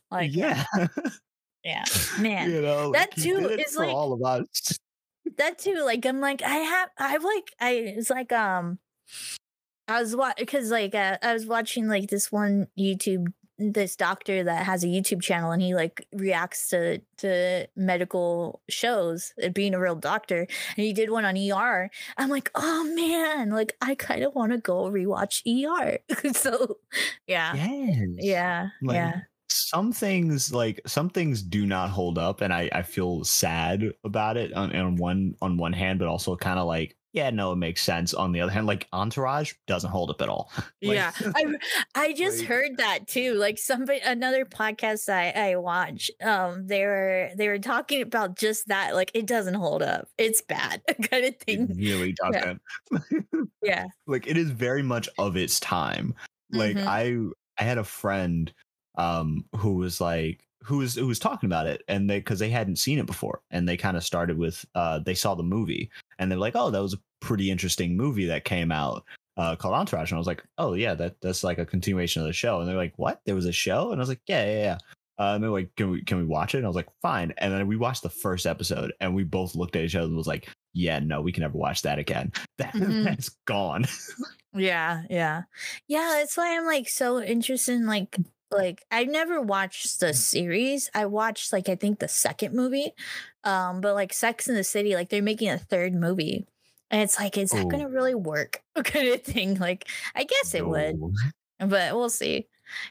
Like yeah, yeah, yeah, man. you know, that like, too is like- all of us. that too like i'm like i have i've like i it's like um i was what because like uh, i was watching like this one youtube this doctor that has a youtube channel and he like reacts to to medical shows and being a real doctor and he did one on er i'm like oh man like i kind of want to go rewatch er so yeah. Yes. yeah Like, yeah. some things like some things do not hold up and i i feel sad about it on, on one on one hand but also kind of like yeah no it makes sense on the other hand like entourage doesn't hold up at all. Like- yeah i i just Like- heard that too like somebody another podcast i i watch um they were they were talking about just that like it doesn't hold up it's bad kind of thing. really doesn't. Yeah. Like it is very much of its time. Like Mhm. i i had a friend um who was like who was who was talking about it and they because they hadn't seen it before and they kind of started with uh they saw the movie and they're like oh that was a pretty interesting movie that came out uh called entourage and i was like oh yeah that that's like a continuation of the show and they're like what there was a show and i was like yeah yeah yeah uh, and they're like, "Can we can we watch it?" And I was like, "Fine." And then we watched the first episode, and we both looked at each other and was like, "Yeah, no, we can never watch that again. That, Mhm. That's gone." yeah yeah yeah that's why i'm like so interested in like like i've never watched the series. I watched like i think the second movie um but like sex in the city like they're making a third movie and it's like is that Oh. gonna really work? Kind of thing like i guess it would but we'll see.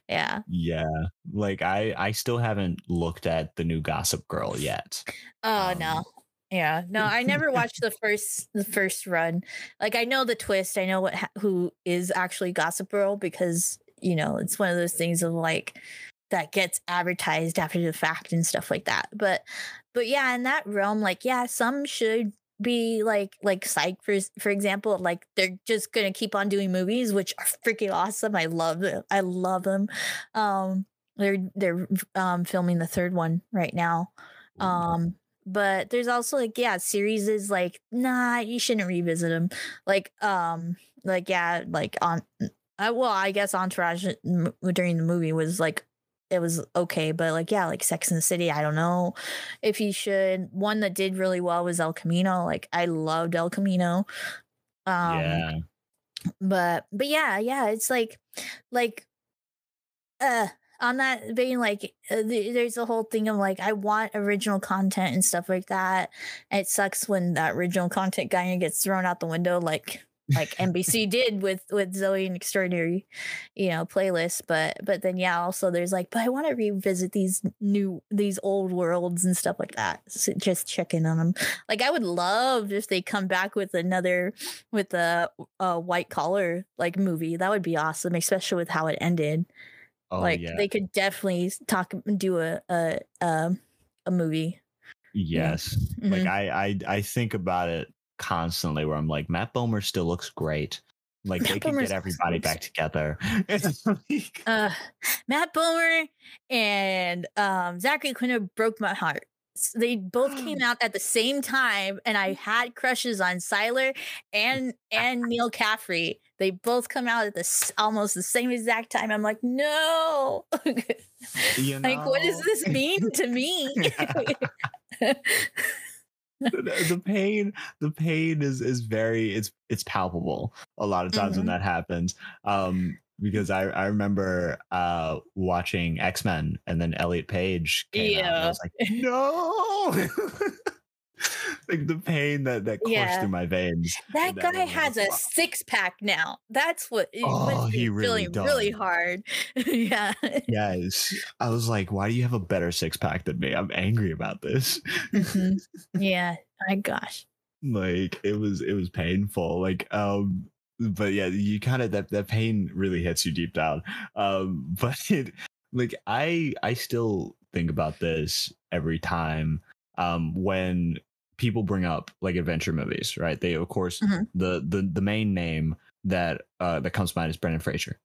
Yeah. Yeah, like I I still haven't looked at the new Gossip Girl yet. oh Um, no yeah no i never watched the first the first run. Like i know the twist i know what who is actually gossip girl because you know it's one of those things of like that gets advertised after the fact and stuff like that. But but yeah, in that realm, like yeah, some should be like like psych for for example like they're just gonna keep on doing movies which are freaking awesome. I love them. I love them. Um they're they're um filming the third one right now. Um but there's also like yeah series is like nah you shouldn't revisit them like um like yeah like on I, well i guess entourage during the movie was like it was okay, but like yeah, like Sex and the City, I don't know if you should. One that did really well was El Camino. Like I loved El Camino. Um yeah. But but yeah, yeah, it's like like uh on that being like uh, there's a whole thing of like I want original content and stuff like that. And it sucks when that original content guy gets thrown out the window like like NBC did with with Zoey and Extraordinary, you know, playlist. But but then yeah, also there's like, but I want to revisit these new these old worlds and stuff like that. So just check in on them. Like I would love if they come back with another with a, a white collar like movie. That would be awesome, especially with how it ended. Oh, like yeah. they could definitely talk do a a a, a movie. Yes. Yeah. Like mm-hmm. I I I think about it constantly where I'm like, Matt Bomer still looks great. Like Matt they could get everybody back together. uh, Matt Bomer and um, Zachary Quinto broke my heart. They both came out at the same time, and I had crushes on Sylar and and Neal Caffrey. They both come out at the almost the same exact time. I'm like, no, you know. like what does this mean to me? The, pain the pain is is very it's it's palpable a lot of times mm-hmm. when that happens um because i i remember uh watching x-men and then elliot page came yeah i was like no like the pain that that coursed yeah. through my veins. That, that guy has a six pack now. That's what oh, he really does. really hard. yeah. Yes. I was like, why do you have a better six pack than me? I'm angry about this. Mm-hmm. Yeah. My gosh. Like it was it was painful. Like um but yeah, you kind of that that pain really hits you deep down. Um but it like I I still think about this every time um, when people bring up like adventure movies, right? They of course mm-hmm. the the the main name that uh, that comes to mind is Brendan Fraser.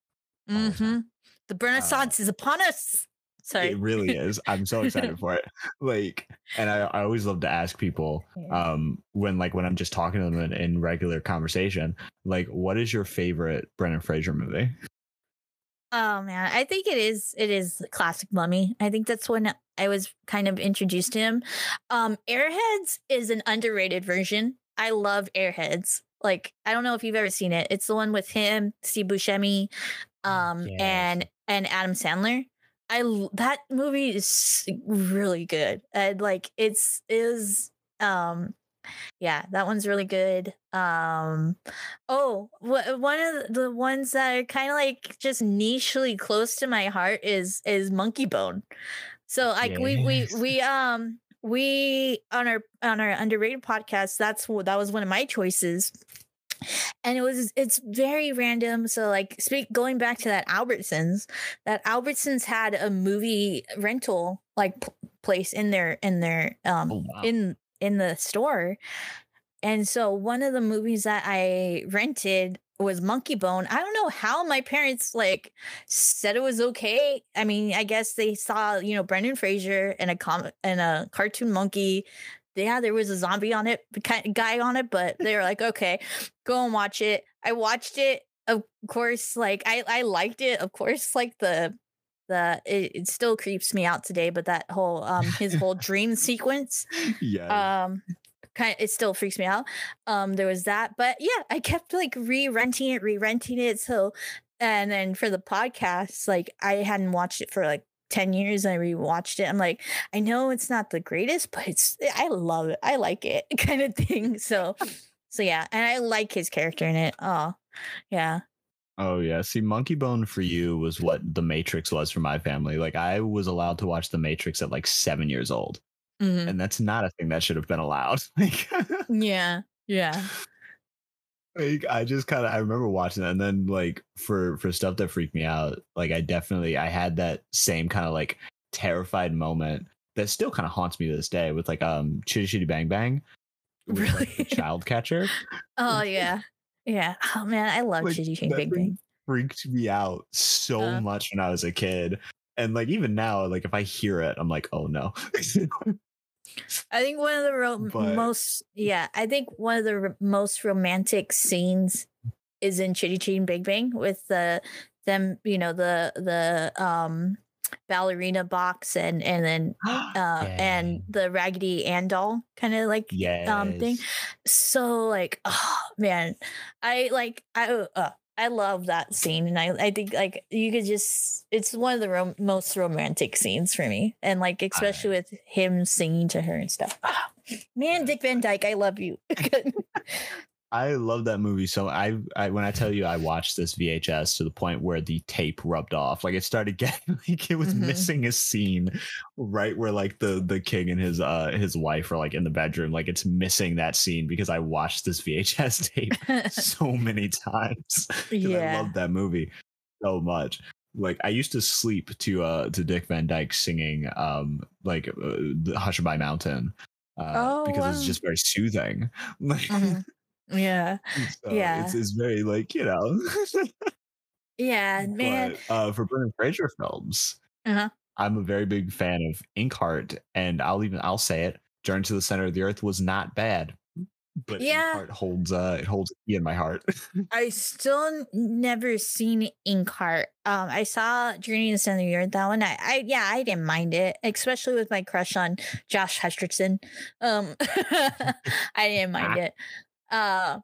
Mm-hmm. The Renaissance uh, is upon us. Sorry. It really is. I'm so excited for it. Like, and I, I always love to ask people, um, when like when I'm just talking to them in, in regular conversation, like, what is your favorite Brendan Fraser movie? Oh man, I think it is it is classic mummy. I think that's when I was kind of introduced to him. Um Airheads is an underrated version. I love Airheads. Like I don't know if you've ever seen it. It's the one with him, Steve Buscemi, um yes. and and Adam Sandler. I that movie is really good. And like it's is um yeah, that one's really good. Um, oh, wh- one of the ones that are kind of like just nichely close to my heart is is Monkey Bone. So like yes. we we we um we on our on our underrated podcast. That's what that was one of my choices. And it was it's very random. So like speak going back to that Albertsons, that Albertsons had a movie rental like p- place in their in their um oh, wow. in in the store. And so one of the movies that I rented was Monkey Bone. I don't know how my parents like said it was okay. I mean, I guess they saw, you know, Brendan Fraser and a com and a cartoon monkey. Yeah, there was a zombie on it, guy on it, but they were like, okay, go and watch it. I watched it. Of course, like I I liked it. Of course, like the the it, it, still creeps me out today but that whole um his whole dream sequence yeah um kind of, it still freaks me out um there was that but yeah i kept like re-renting it re-renting it so and then for the podcast like i hadn't watched it for like 10 years and I rewatched it. I'm like, I know it's not the greatest, but it's I love it. I like it kind of thing. So so yeah, and I like his character in it. Oh, yeah. Oh yeah. See, Monkey Bone for you was what The Matrix was for my family. Like I was allowed to watch The Matrix at like seven years old. Mm-hmm. And that's not a thing that should have been allowed. yeah. Yeah. like I just kind of I remember watching that, and then like for for stuff that freaked me out, like I definitely I had that same kind of like terrified moment that still kind of haunts me to this day with like um Chitty Chitty Bang Bang, with, like, Really? the child catcher Oh yeah. Yeah. Oh man, I love Like, Chitty Chitty Bang Bang. freaked me out so Uh. much when I was a kid. And like even now, like if I hear it, I'm like, oh no. I think one of the ro- But- most yeah, I think one of the r- most romantic scenes is in Chitty Chitty Bang Bang with the them, you know, the the um ballerina box and and then uh and the Raggedy Ann doll kind of like yeah, um thing. So like oh man, I like I uh, I love that scene and I I think like you could just it's one of the rom- most romantic scenes for me and like especially with him singing to her and stuff. Ah, man, Dick Van Dyke, I love you. I love that movie so I, I when I tell you I watched this VHS to the point where the tape rubbed off like it started getting like it was Mhm. missing a scene right where like the the king and his uh his wife are like in the bedroom like it's missing that scene because I watched this VHS tape so many times 'cause I yeah. love that movie so much like I used to sleep to uh to Dick Van Dyke singing um like uh, the Hushabye Mountain uh Oh, because it's just very soothing like Mhm. Yeah. so Yeah. it's, it's very like you know Yeah, man. but, uh for Brendan Fraser films Uh-huh. I'm a very big fan of Inkheart and I'll even I'll say it Journey to the Center of the Earth was not bad but Yeah. Inkheart holds uh it holds a key in my heart I still never seen Inkheart. Um, I saw Journey to the Center of the Earth. That one, I, I, yeah, I didn't mind it, especially with my crush on Josh Hutcherson. Um, I didn't mind it. Uh,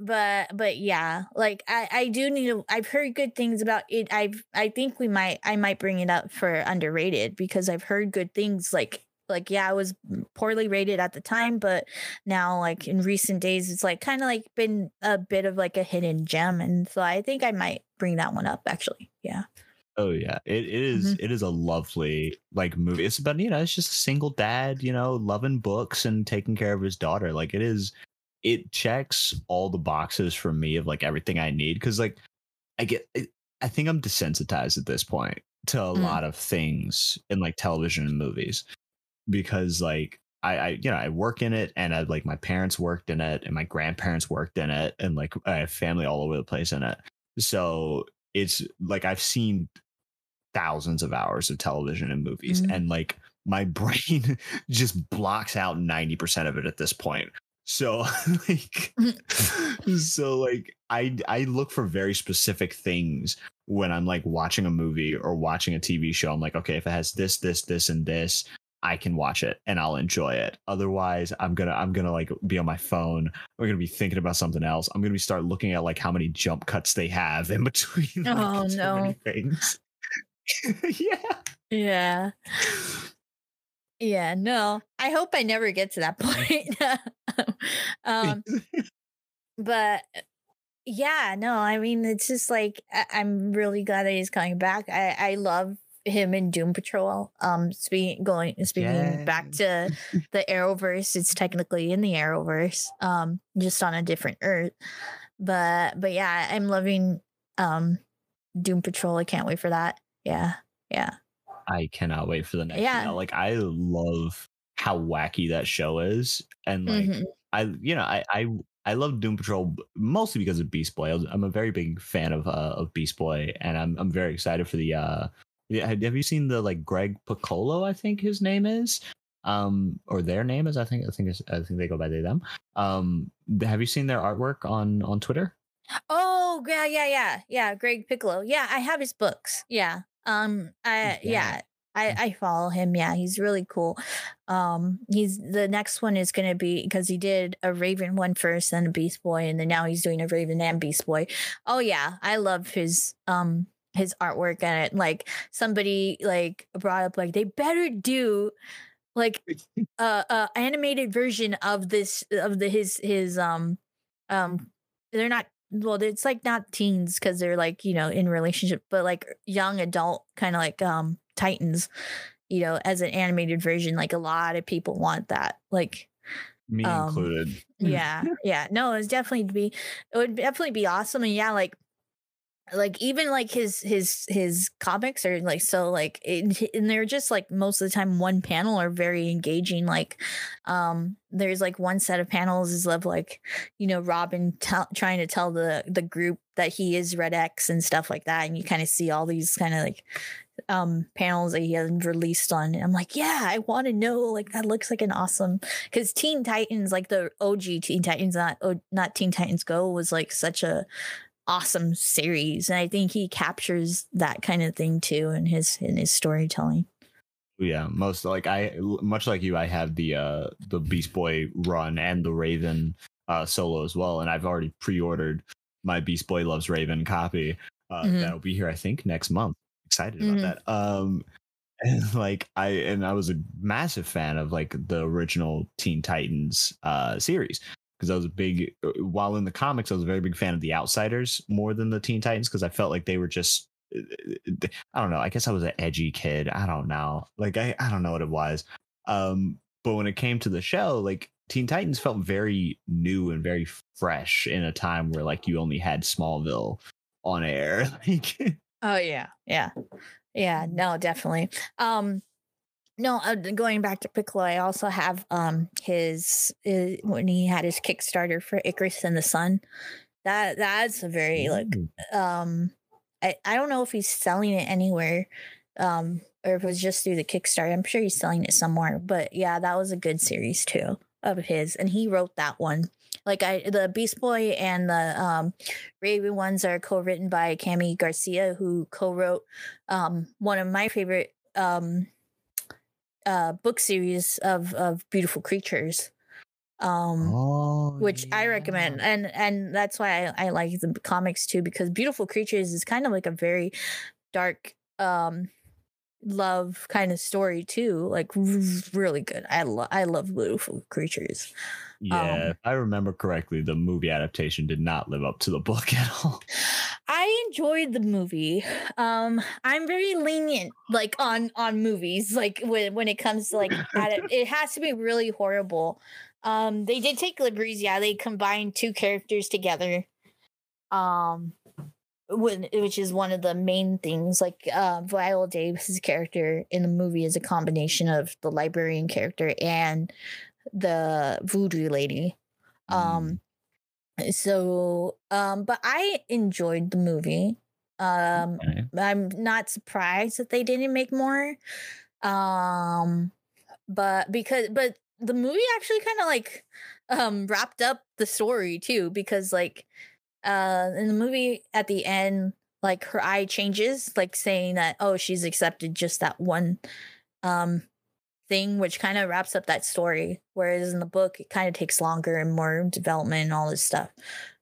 but, but yeah, like I, I do need to. I've heard good things about it. I've, I think we might, I might bring it up for underrated because I've heard good things. Like, like yeah, it was poorly rated at the time, but now like in recent days it's like kind of like been a bit of like a hidden gem and so i think i might bring that one up actually yeah Oh yeah, it, it is- Mm-hmm. it is a lovely like movie. It's about you know it's just a single dad you know loving books and taking care of his daughter. Like it is, it checks all the boxes for me of like everything I need because like I get I think I'm desensitized at this point to a Mm. lot of things in like television and movies because like I, I you know I work in it and I like my parents worked in it and my grandparents worked in it and like I have family all over the place in it. So it's like I've seen thousands of hours of television and movies Mhm. and like my brain just blocks out 90% of it at this point so like mm-hmm. so like i i look for very specific things when i'm like watching a movie or watching a tv show. I'm like okay if it has this this this and this i can watch it and i'll enjoy it. Otherwise i'm gonna i'm gonna like be on my phone. I'm gonna be thinking about something else. I'm gonna be start looking at like how many jump cuts they have in between like, Oh, no. yeah. Yeah yeah no i hope i never get to that point. Um but yeah no i mean it's just like I- i'm really glad that he's coming back. I i love him in doom patrol um speaking going speaking back to the arrowverse it's technically in the arrowverse um just on a different earth but but yeah i'm loving um doom patrol i can't wait for that. Yeah yeah I cannot wait for the next. Yeah. Like I love how wacky that show is, and like Mhm. I, you know, I I I love Doom Patrol mostly because of Beast Boy. I'm a very big fan of uh, of Beast Boy, and I'm I'm very excited for the. uh have you seen the like Greg Picolo? I think his name is, um, or their name is. I think I think I think they go by they them. Um, have you seen their artwork on on Twitter? Oh yeah, yeah, yeah, yeah. Greg Picolo. Yeah, I have his books. Yeah. Um. I Yeah. I I follow him. Yeah, he's really cool. Um. He's the next one is gonna be because he did a Raven one first, then a Beast Boy, and then now he's doing a Raven and Beast Boy. Oh yeah, I love his um his artwork and it. Like somebody like brought up like they better do like a, a animated version of this of the his his um um they're not well it's like not teens because they're like you know in relationship but like young adult kind of like um titans you know as an animated version like a lot of people want that like Me Um, included. yeah yeah no it's definitely be it would definitely be awesome and yeah like like even like his his his comics are like so like it, and they're just like most of the time one panel are very engaging like um there's like one set of panels is of like you know robin tell trying to tell the the group that he is red x and stuff like that and you kind of see all these kind of like um panels that he hasn't released on and i'm like yeah i want to know like that looks like an awesome because teen titans like the og teen titans not not teen titans go was like such a awesome series and i think he captures that kind of thing too in his in his storytelling Yeah, most like I much like you, I have the uh the Beast Boy run and the Raven uh solo as well, and I've already pre-ordered my Beast Boy Loves Raven copy. Uh Mhm. that'll be here I think next month. Excited about that. Um and like I and I was a massive fan of like the original Teen Titans uh series because I was a big uh, while in the comics I was a very big fan of the Outsiders more than the Teen Titans because I felt like they were just uh, I don't know. I guess I was an edgy kid. I don't know. Like I, I don't know what it was. Um, but when it came to the show, like Teen Titans felt very new and very fresh in a time where like you only had Smallville on air. Like Oh yeah, yeah, yeah. No, definitely. Um, no, uh, going back to Picolo, I also have um his uh, when he had his Kickstarter for Icarus and the Sun. That that's a very like um, I I don't know if he's selling it anywhere, um, or if it was just through the Kickstarter. I'm sure he's selling it somewhere. But yeah, that was a good series too of his, and he wrote that one. Like I, the Beast Boy and the um, Raven ones are co-written by Kami Garcia, who co-wrote um, one of my favorite um, uh, book series of of beautiful creatures, um, oh, which I recommend, and and that's why I, I like the comics too because beautiful creatures is kind of like a very dark um love kind of story too like really good. I love i love beautiful creatures Yeah, um, I remember correctly, the movie adaptation did not live up to the book at all. I enjoyed the movie. Um, I'm very lenient, like on on movies, like when when it comes to like adapt- it has to be really horrible. Um, they did take liberties. Yeah, they combined two characters together. Um, when, which is one of the main things. Like uh, Viola Davis's character in the movie is a combination of the librarian character and the voodoo lady. Um, so um, but I enjoyed the movie. Um, Okay. I'm not surprised that they didn't make more. Um, but because but the movie actually kind of like um wrapped up the story too because like uh in the movie at the end like her eye changes like saying that oh she's accepted just that one um thing which kind of wraps up that story whereas in the book it kind of takes longer and more development and all this stuff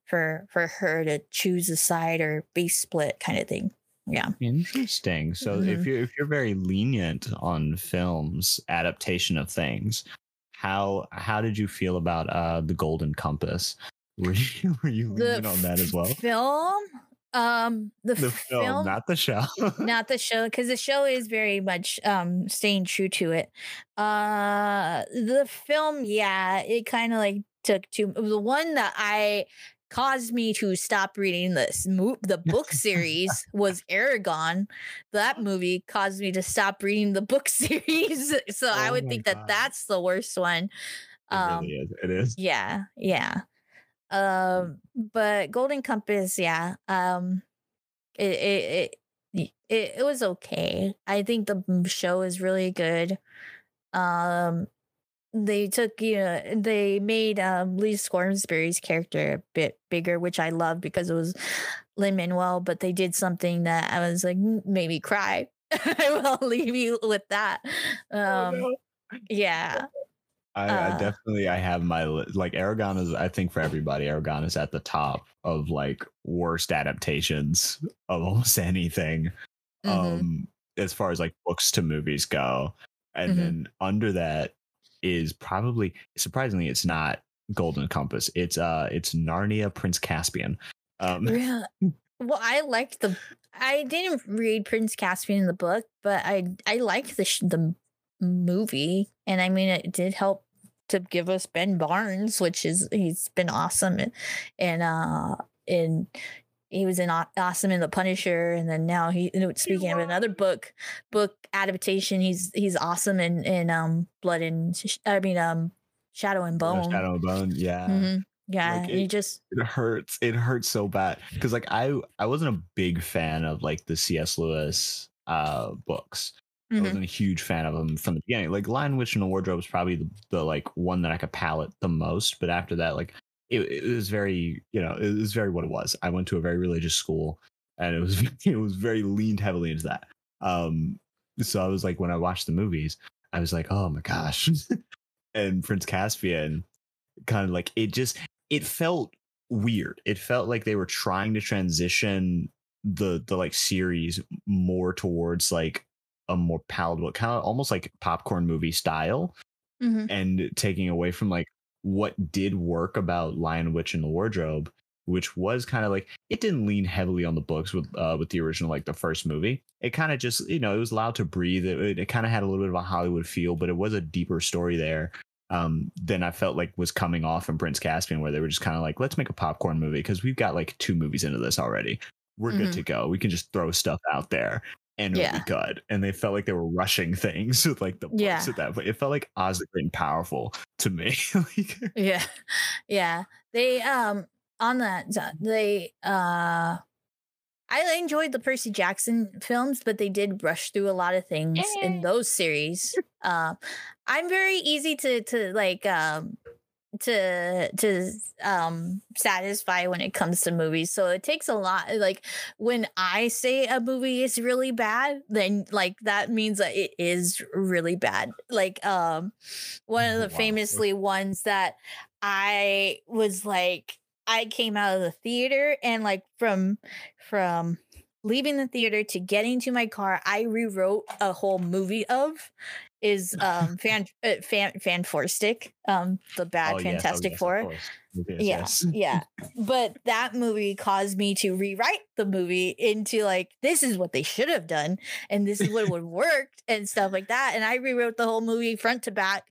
for for her to choose a side or be split kind of thing yeah Interesting. So if Mhm. you're if you're very lenient on films adaptation of things, how how did you feel about uh the Golden Compass? Were you were you lenient on that as well? film um the, The film, not the show. not the show because the show is very much um staying true to it uh the film yeah it kind of like took two the one that i caused me to stop reading this mo- the book series was eragon that movie caused me to stop reading the book series so i Oh would my think that that's the worst one it um really is. It is. yeah yeah um but golden compass yeah um it it it it, it was okay. I think the show is really good. Um they took you know they made um lee scoresbury's character a bit bigger which i love because it was lin manuel but they did something that i was like "Mm, made me cry. I will leave you with that. Oh, um no. yeah I, I uh, definitely I have my like Eragon is I think for everybody Eragon is at the top of like worst adaptations of almost anything mhm. um as far as like books to movies go and Mhm. then under that is probably surprisingly it's not golden compass it's uh it's narnia prince caspian um Yeah. Well, I liked the. I didn't read Prince Caspian in the book, but I I liked the sh- the movie, and I mean it did help to give us Ben Barnes, which is he's been awesome and and uh and he was in awesome in the Punisher, and then now he speaking of another book book adaptation, he's he's awesome in in um Blood and I mean um Shadow and Bone. Shadow and Bone, yeah. Mm-hmm. Yeah, Like, you it- just It hurts. It hurts so bad because like I I wasn't a big fan of like the C.S. Lewis uh books. I mhm. wasn't a huge fan of them from the beginning. Like Lion Witch and the Wardrobe is probably the, the like one that I could palate the most. But after that, like it, it was very, you know, it was very what it was. I went to a very religious school, and it was it was very leaned heavily into that. Um, so I was like, when I watched the movies, I was like, oh my gosh, and Prince Caspian, kind of like it just it felt weird. It felt like they were trying to transition the the like series more towards like a more palatable kind of almost like popcorn movie style Mhm. and taking away from like what did work about Lion Witch and the Wardrobe which was kind of like it didn't lean heavily on the books with uh with the original like the first movie. It kind of just you know it was allowed to breathe. It, it kind of had a little bit of a hollywood feel but it was a deeper story there um than i felt like was coming off from prince caspian where they were just kind of like let's make a popcorn movie because we've got like two movies into this already. We're good Mhm. to go. We can just throw stuff out there and it'll Yeah. be good and they felt like they were rushing things with like the books Yeah. at that point it felt like oz the great and powerful to me like, Yeah. Yeah. They um on that they uh I enjoyed the Percy Jackson films, but they did rush through a lot of things in those series. Uh, I'm very easy to to like um to to um satisfy when it comes to movies. So it takes a lot like when I say a movie is really bad, then like that means that it is really bad. Like um one of the Wow. famously ones that I was like I came out of the theater and like from from leaving the theater to getting to my car, I rewrote a whole movie of is um fan uh, fan fan four stick um the bad Oh, yes, oh, fantastic yes, four course. Yes, yeah yes. yeah but that movie caused me to rewrite the movie into like this is what they should have done and this is what would work and stuff like that and i rewrote the whole movie front to back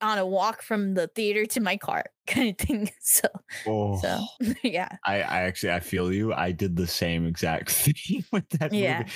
on a walk from the theater to my car kind of thing so Oh. so yeah I, I actually I feel you. I did the same exact thing with that Yeah. movie.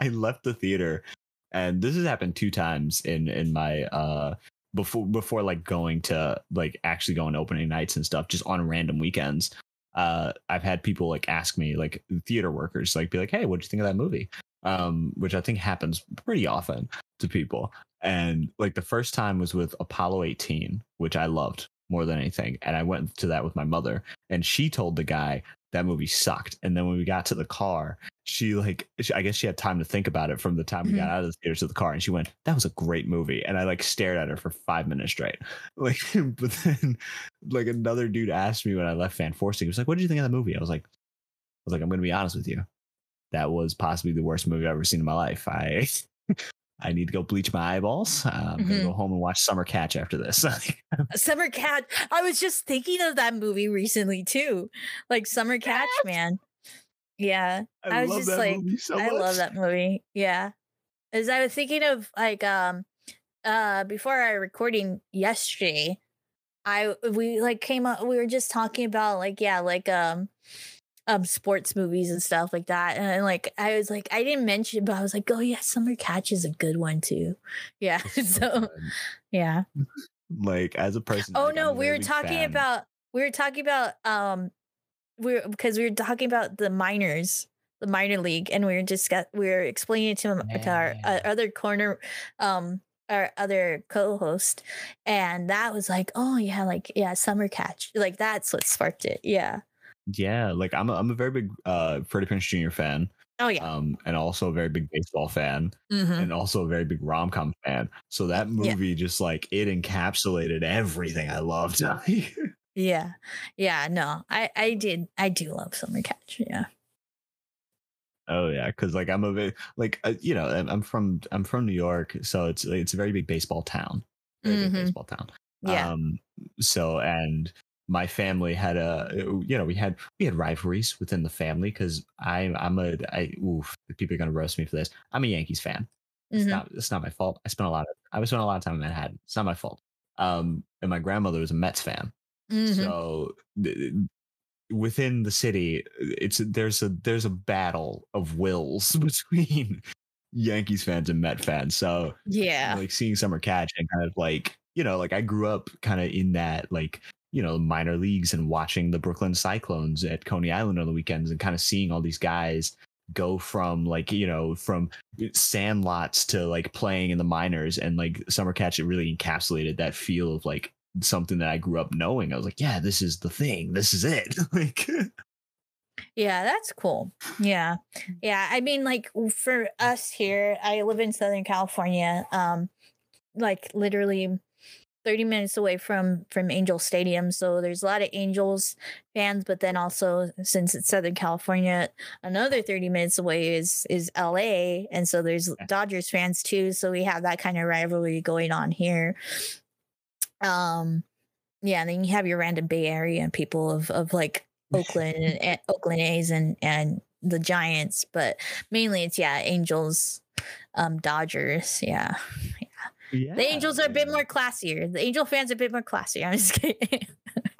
I left the theater, and this has happened two times in in my uh before before like going to like actually going to opening nights and stuff, just on random weekends. Uh, I've had people like ask me like theater workers like be like, "Hey, what'd you think of that movie?" Um, which I think happens pretty often to people. And like the first time was with Apollo 18, which I loved more than anything, and I went to that with my mother and she told the guy that movie sucked. And then when we got to the car, she like, she, I guess she had time to think about it from the time we mm-hmm. got out of the theater to the car, and she went, "That was a great movie." And I like stared at her for five minutes straight. Like, but then like another dude asked me when I left Fan Forcing, he was like, "What did you think of that movie?" I was like, "I was like, I'm going to be honest with you, that was possibly the worst movie I've ever seen in my life. I." I need to go bleach my eyeballs. Uh, I'm gonna Mhm. go home and watch Summer Catch after this. summer Catch. i was just thinking of that movie recently too like summer catch man yeah I was love just like, so I love that movie. Yeah. As I was thinking of like um uh before our recording yesterday, I we like came up we were just talking about like yeah, like um um sports movies and stuff like that. And, like I was like I didn't mention but I was like, "Oh yeah, Summer Catch is a good one too." Yeah. So yeah. like as a person. Oh like, no, we were talking fan. about we were talking about um we are because we were talking about the minors, the minor league, and we were just got we were explaining it to, him, to our uh, other corner um our other co-host and that was like oh yeah like yeah summer catch like that's what sparked it yeah Yeah, like I'm a, I'm a very big uh Freddie Prinze Jr. fan, oh yeah um, and also a very big baseball fan, Mhm. and also a very big rom com fan. So that Yeah. movie just like it encapsulated everything I loved. yeah yeah no i i did i do love summer catch yeah oh yeah, because like I'm a bit like uh, you know I'm, I'm from I'm from New York, so it's it's a very big baseball town, very Mhm. big baseball town. yeah Um, so and my family had a you know we had we had rivalries within the family because I'm I'm a I oof people are gonna roast me for this. I'm a Yankees fan. It's Mhm. not it's not my fault. I spent a lot of I was spent a lot of time in Manhattan. It's not my fault. Um, and my grandmother was a Mets fan. Mhm. So th- within the city, it's there's a there's a battle of wills between Yankees fans and Met fans. So yeah. like seeing Summer Catch and kind of like you know like I grew up kind of in that like you know minor leagues and watching the Brooklyn Cyclones at Coney Island on the weekends and kind of seeing all these guys go from like you know from sandlots to like playing in the minors and like Summer Catch it really encapsulated that feel of like something that I grew up knowing. I was like, yeah, this is the thing. This is it. like Yeah, that's cool. Yeah. Yeah, I mean like for us here, I live in Southern California, um like literally 30 minutes away from from Angel Stadium, so there's a lot of Angels fans, but then also since it's Southern California, another 30 minutes away is is LA, and so there's Dodgers fans too, so we have that kind of rivalry going on here. Um yeah, and then you have your random Bay Area people of of like Oakland and, and Oakland A's and and the Giants, but mainly it's yeah, Angels, um, Dodgers, yeah. Yeah, The Angels are a bit more classier. The Angel fans are a bit more classier. I'm just kidding.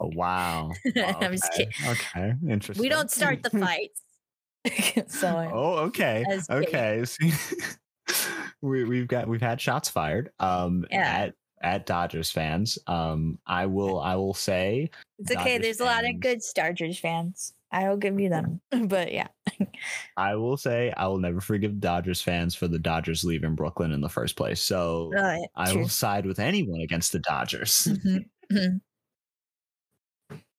Oh, wow. I'm just kidding. Okay, interesting. we don't start the fights. so oh, okay, I was kidding. okay. See, we we've got we've had shots fired. Um, Yeah. at at Dodgers fans. Um, I will I will say it's okay. Dodgers There's a lot of fans- good Dodgers fans. I will give you them. But yeah. I will say I will never forgive Dodgers fans for the Dodgers leaving Brooklyn in the first place. So Uh, I will side with anyone against the Dodgers. Mhm.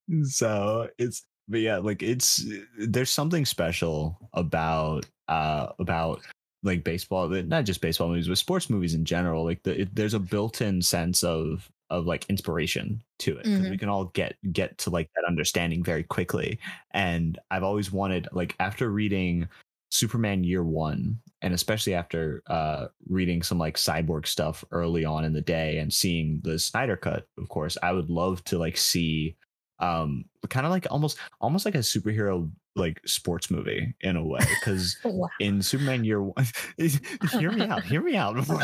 so it's but yeah like it's there's something special about uh about like baseball not just baseball movies but sports movies in general like the, it, there's a built-in sense of of like inspiration to it because we can all get get to like that understanding very quickly. And i've always wanted like after reading superman year one and especially after uh reading some like cyborg stuff early on in the day and seeing the snyder cut of course i would love to like see um kind of like almost almost like a superhero like sports movie in a way because Wow. in superman year one hear me out hear me out before,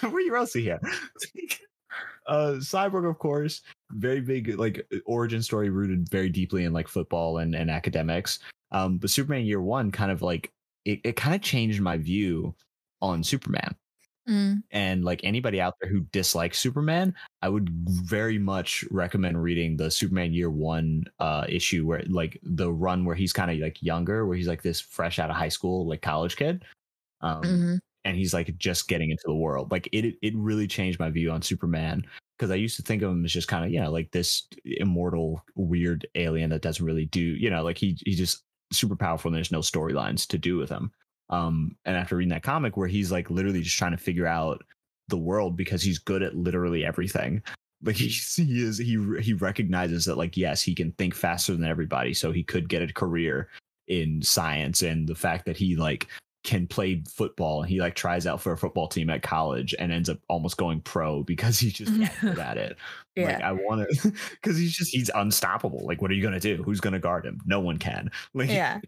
before you roasting here uh cyborg of course very big like origin story rooted very deeply in like football and, and academics um but superman year one kind of like it, it kind of changed my view on superman Mm. and like anybody out there who dislikes Superman, I would very much recommend reading the Superman Year One uh issue where like the run where he's kind of like younger, where he's like this fresh out of high school, like college kid. Um Mhm. And he's like just getting into the world. Like it it really changed my view on Superman because I used to think of him as just kind of, know, like this immortal weird alien that doesn't really do, you know, like he he's just super powerful and there's no storylines to do with him. Um and after reading that comic where he's like literally just trying to figure out the world because he's good at literally everything. Like he's, he is he he recognizes that like yes, he can think faster than everybody so he could get a career in science and the fact that he like can play football and he like tries out for a football team at college and ends up almost going pro because he's just good at it. Yeah. Like I want to because he's just he's unstoppable. Like what are you gonna do? Who's gonna guard him? No one can. Like yeah.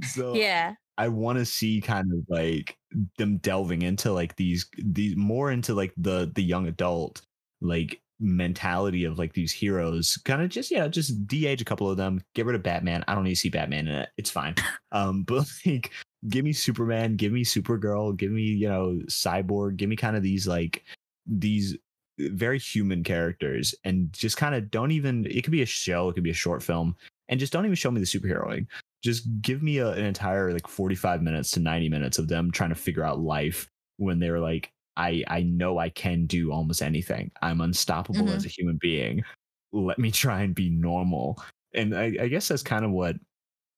so Yeah. I want to see kind of like them delving into like these these more into like the the young adult like mentality of like these heroes kind of just yeah just de-age a couple of them get rid of batman i don't need to see batman in it it's fine um but like give me superman give me supergirl give me you know cyborg give me kind of these like these very human characters and just kind of don't even it could be a show it could be a short film and just don't even show me the superheroing. Just give me a, an entire like 45 minutes to 90 minutes of them trying to figure out life when they're like i i know i can do almost anything. I'm unstoppable Mhm. as a human being. Let me try and be normal. And i, I guess that's kind of what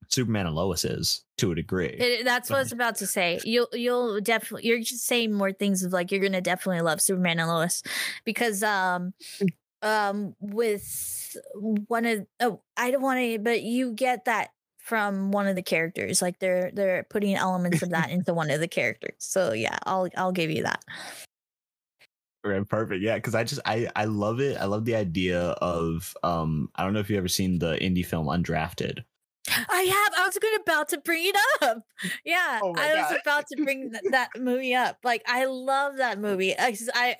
superman and lois is to a degree It, that's what I was about to say. You'll you'll definitely you're just saying more things of like you're gonna definitely love Superman and Lois because um um with one of oh I don't want to but you get that from one of the characters like they're they're putting elements of that into one of the characters so yeah I'll I'll give you that Right, perfect. Yeah, because I just I I love it. I love the idea of um I don't know if you've ever seen the indie film Undrafted. I have. I was going about to bring it up. Yeah, Oh I was God. about to bring th- that movie up. Like, I love that movie. I, I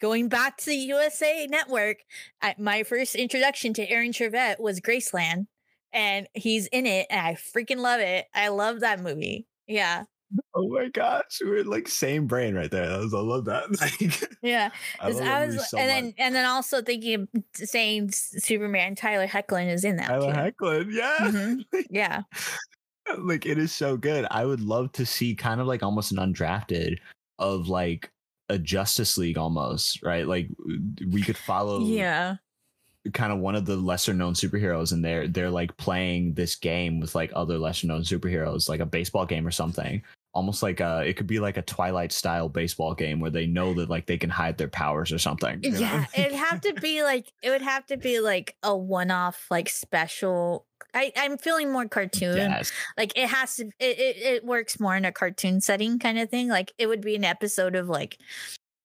going back to the USA Network. I, my first introduction to Aaron Tveit was Graceland, and he's in it, and I freaking love it. I love that movie. Yeah, Oh my gosh, we're like same brain right there. That was, I love that. Like, yeah. I I, was, so and much. then and then also thinking of saying Superman. Tyler Hoechlin is in that Tyler too. Hoechlin, yeah. Mhm. Yeah. like it is so good. I would love to see kind of like almost an undrafted of like a Justice League almost, right? Like we could follow Yeah. kind of one of the lesser known superheroes and they're they're like playing this game with like other lesser known superheroes, like a baseball game or something. Almost like uh it could be like a Twilight style baseball game where they know that like they can hide their powers or something. you know? Yeah, it'd have to be like it would have to be like a one-off, like special. I I'm feeling more cartoon. Yes. Like it has to. It, it it works more in a cartoon setting kind of thing. Like it would be an episode of like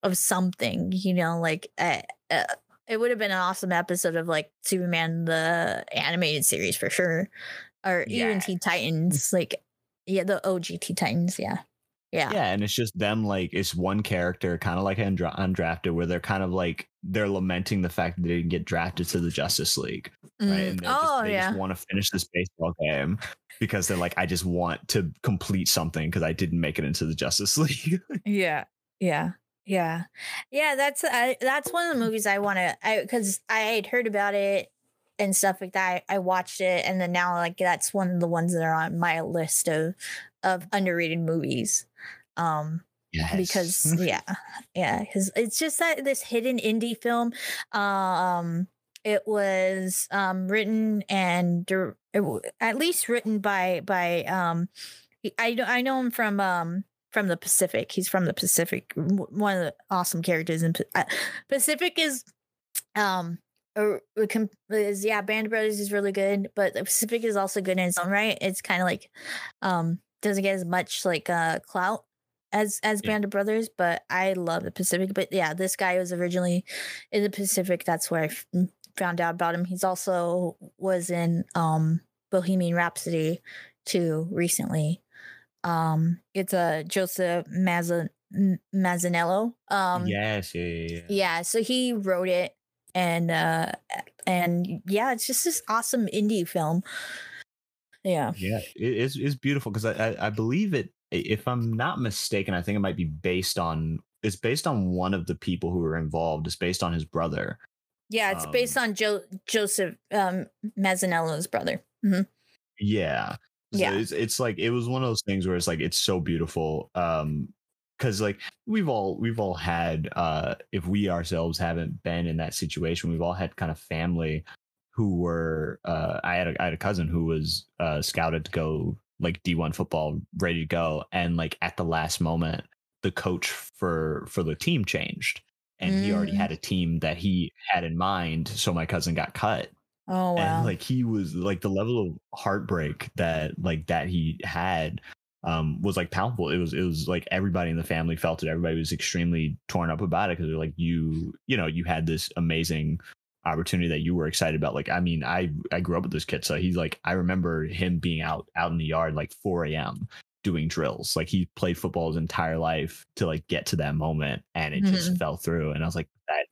of something, you know, like uh, uh, it would have been an awesome episode of like Superman the animated series for sure, or even Teen Titans. Like yeah, the OG Teen Titans. Yeah, yeah, Yeah, and it's just them like it's one character, kind of like undra- undrafted, where they're kind of like they're lamenting the fact that they didn't get drafted to the Justice League, right? Mm. And they Oh just, they yeah. just want to finish this baseball game because they're like, I just want to complete something because I didn't make it into the Justice League. Yeah, yeah, yeah, yeah. That's I, that's one of the movies I want to. I because I had heard about it and stuff like that. I, I watched it, and then now like that's one of the ones that are on my list of of underrated movies. Um, yes. because yeah, yeah, because it's just that this hidden indie film. Um, it was um written and it at least written by by um I know I know him from um from the Pacific. He's from the Pacific. One of the awesome characters in uh, Pacific is um a is yeah Band of Brothers is really good, but the Pacific is also good in its own right. It's kind of like um doesn't get as much like uh clout as as Yeah. Band of Brothers, but I love the Pacific. But yeah, this guy was originally in the Pacific. That's where I f- found out about him. He's also was in um Bohemian Rhapsody too recently. Um, it's a Joseph Mazza- Mazzanello. Um, yes, yeah, yeah, yeah. yeah, so he wrote it, and uh, and yeah, it's just this awesome indie film. Yeah. Yeah, it's it's beautiful because I, I I believe it. If I'm not mistaken, I think it might be based on. It's based on one of the people who were involved. It's based on his brother. Yeah, it's based on jo- Joseph um, Mazzanello's brother. hmm Yeah. So Yeah. It's it's like it was one of those things where it's like it's so beautiful. Um because like we've all we've all had uh if we ourselves haven't been in that situation, we've all had kind of family who were uh I had a I had a cousin who was uh scouted to go like D1 football ready to go and like at the last moment the coach for for the team changed and he already Mm. had a team that he had in mind so my cousin got cut Oh wow. and like he was like the level of heartbreak that like that he had um was like palpable. It was it was like everybody in the family felt it. Everybody was extremely torn up about it because they're like you you know you had this amazing opportunity that you were excited about. Like i mean i i grew up with this kid so he's like i remember him being out out in the yard like 4 a.m doing drills. Like he played football his entire life to like get to that moment and it just Mhm. fell through and i was like that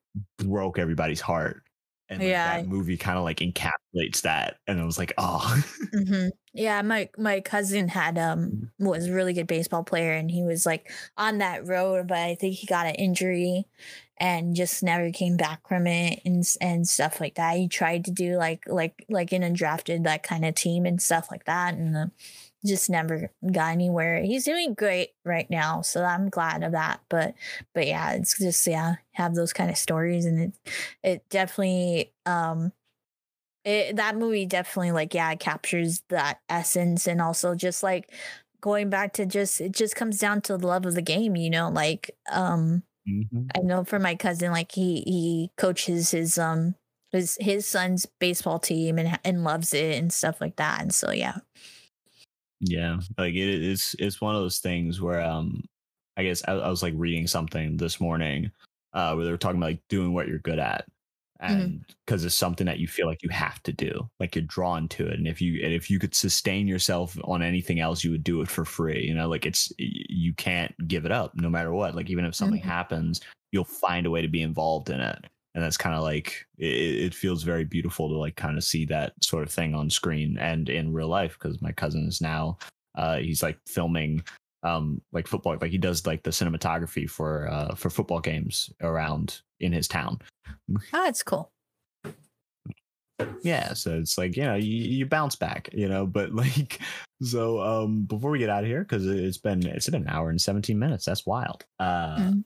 broke everybody's heart and like, Yeah. that movie kind of like encapsulates that and i was like oh hmm Yeah, my my cousin had um was a really good baseball player, and he was like on that road, but I think he got an injury and just never came back from it and and stuff like that. He tried to do like like like in undrafted that kind of team and stuff like that, and uh, just never got anywhere. He's doing great right now, so I'm glad of that. But but yeah, it's just yeah, have those kind of stories, and it it definitely um it, that movie definitely like yeah captures that essence and also just like going back to just it just comes down to the love of the game you know like um Mhm. i know for my cousin like he he coaches his um his his son's baseball team and and loves it and stuff like that and so yeah yeah like it, it's it's one of those things where um i guess I, I was like reading something this morning uh where they were talking about like doing what you're good at and because it's something that you feel like you have to do like you're drawn to it and if you and if you could sustain yourself on anything else you would do it for free you know like it's you can't give it up no matter what like even if something Mhm. happens you'll find a way to be involved in it and that's kind of like it, it feels very beautiful to like kind of see that sort of thing on screen and in real life because my cousin is now uh he's like filming um like football like he does like the cinematography for uh for football games around in his town Oh, that's cool. yeah so it's like you know you, you bounce back you know but like so um before we get out of here because it's been it's been an hour and 17 minutes that's wild uh Mhm.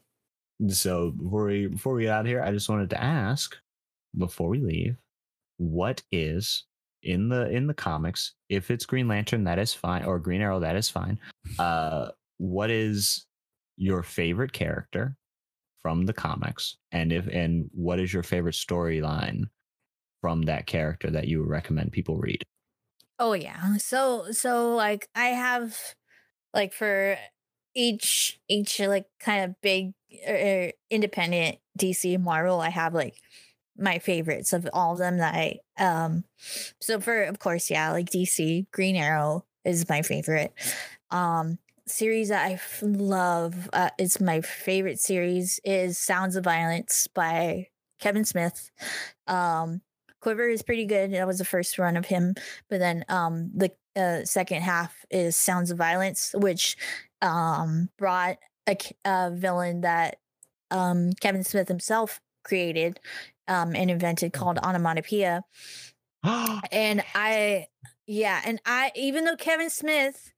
So before we before we get out of here i just wanted to ask before we leave what is in the in the comics if it's green lantern that is fine or green arrow that is fine uh what is your favorite character from the comics and if and what is your favorite storyline from that character that you would recommend people read Oh yeah. So so like I have like for each each like kind of big uh, independent DC Marvel, I have like my favorites of all of them that I um so for of course yeah like DC Green Arrow is my favorite. Um series that I love uh, it's my favorite series is Sounds of Violence by Kevin Smith. Um Quiver is pretty good that was the first run of him but then um the uh, second half is Sounds of Violence which um brought a villain that um Kevin Smith himself created um and invented called onomatopoeia. And I yeah and I even though Kevin Smith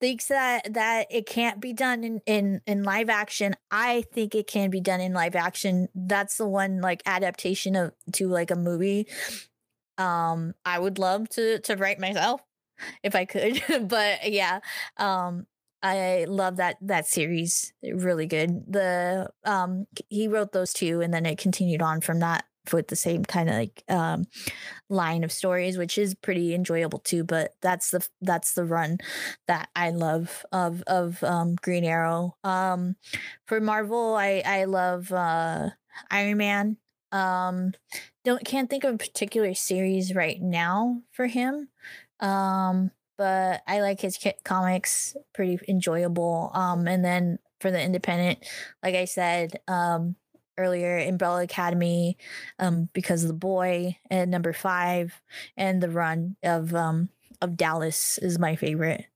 thinks that that it can't be done in in in live action I think it can be done in live action. That's the one like adaptation of to like a movie um I would love to to write myself if I could but yeah um I love that that series really good. The um he wrote those two and then it continued on from that with the same kind of like um line of stories which is pretty enjoyable too but that's the that's the run that i love of of um green arrow. Um for marvel i i love uh iron man. Um don't can't think of a particular series right now for him. Um but i like his comics pretty enjoyable um and then for the independent like i said um earlier umbrella academy um because of the boy and number five and the run of um of dallas is my favorite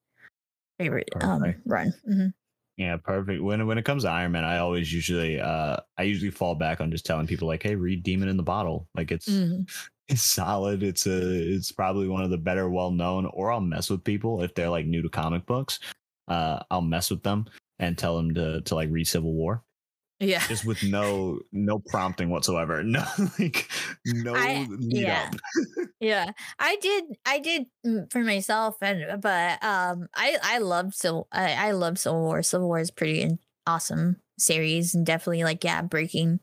favorite um run Mhm. Yeah, perfect. When when it comes to Iron Man, I always usually uh I usually fall back on just telling people like, hey, read Demon in the Bottle. Like it's Mhm. It's solid. It's a it's probably one of the better well known. Or I'll mess with people if they're like new to comic books. Uh, I'll mess with them and tell them to to like read Civil War yeah just with no no prompting whatsoever. No like no I- lead yeah. up. yeah i did i did mm, for myself and but um i i love civil i i love civil war civil war is pretty awesome series and definitely like yeah breaking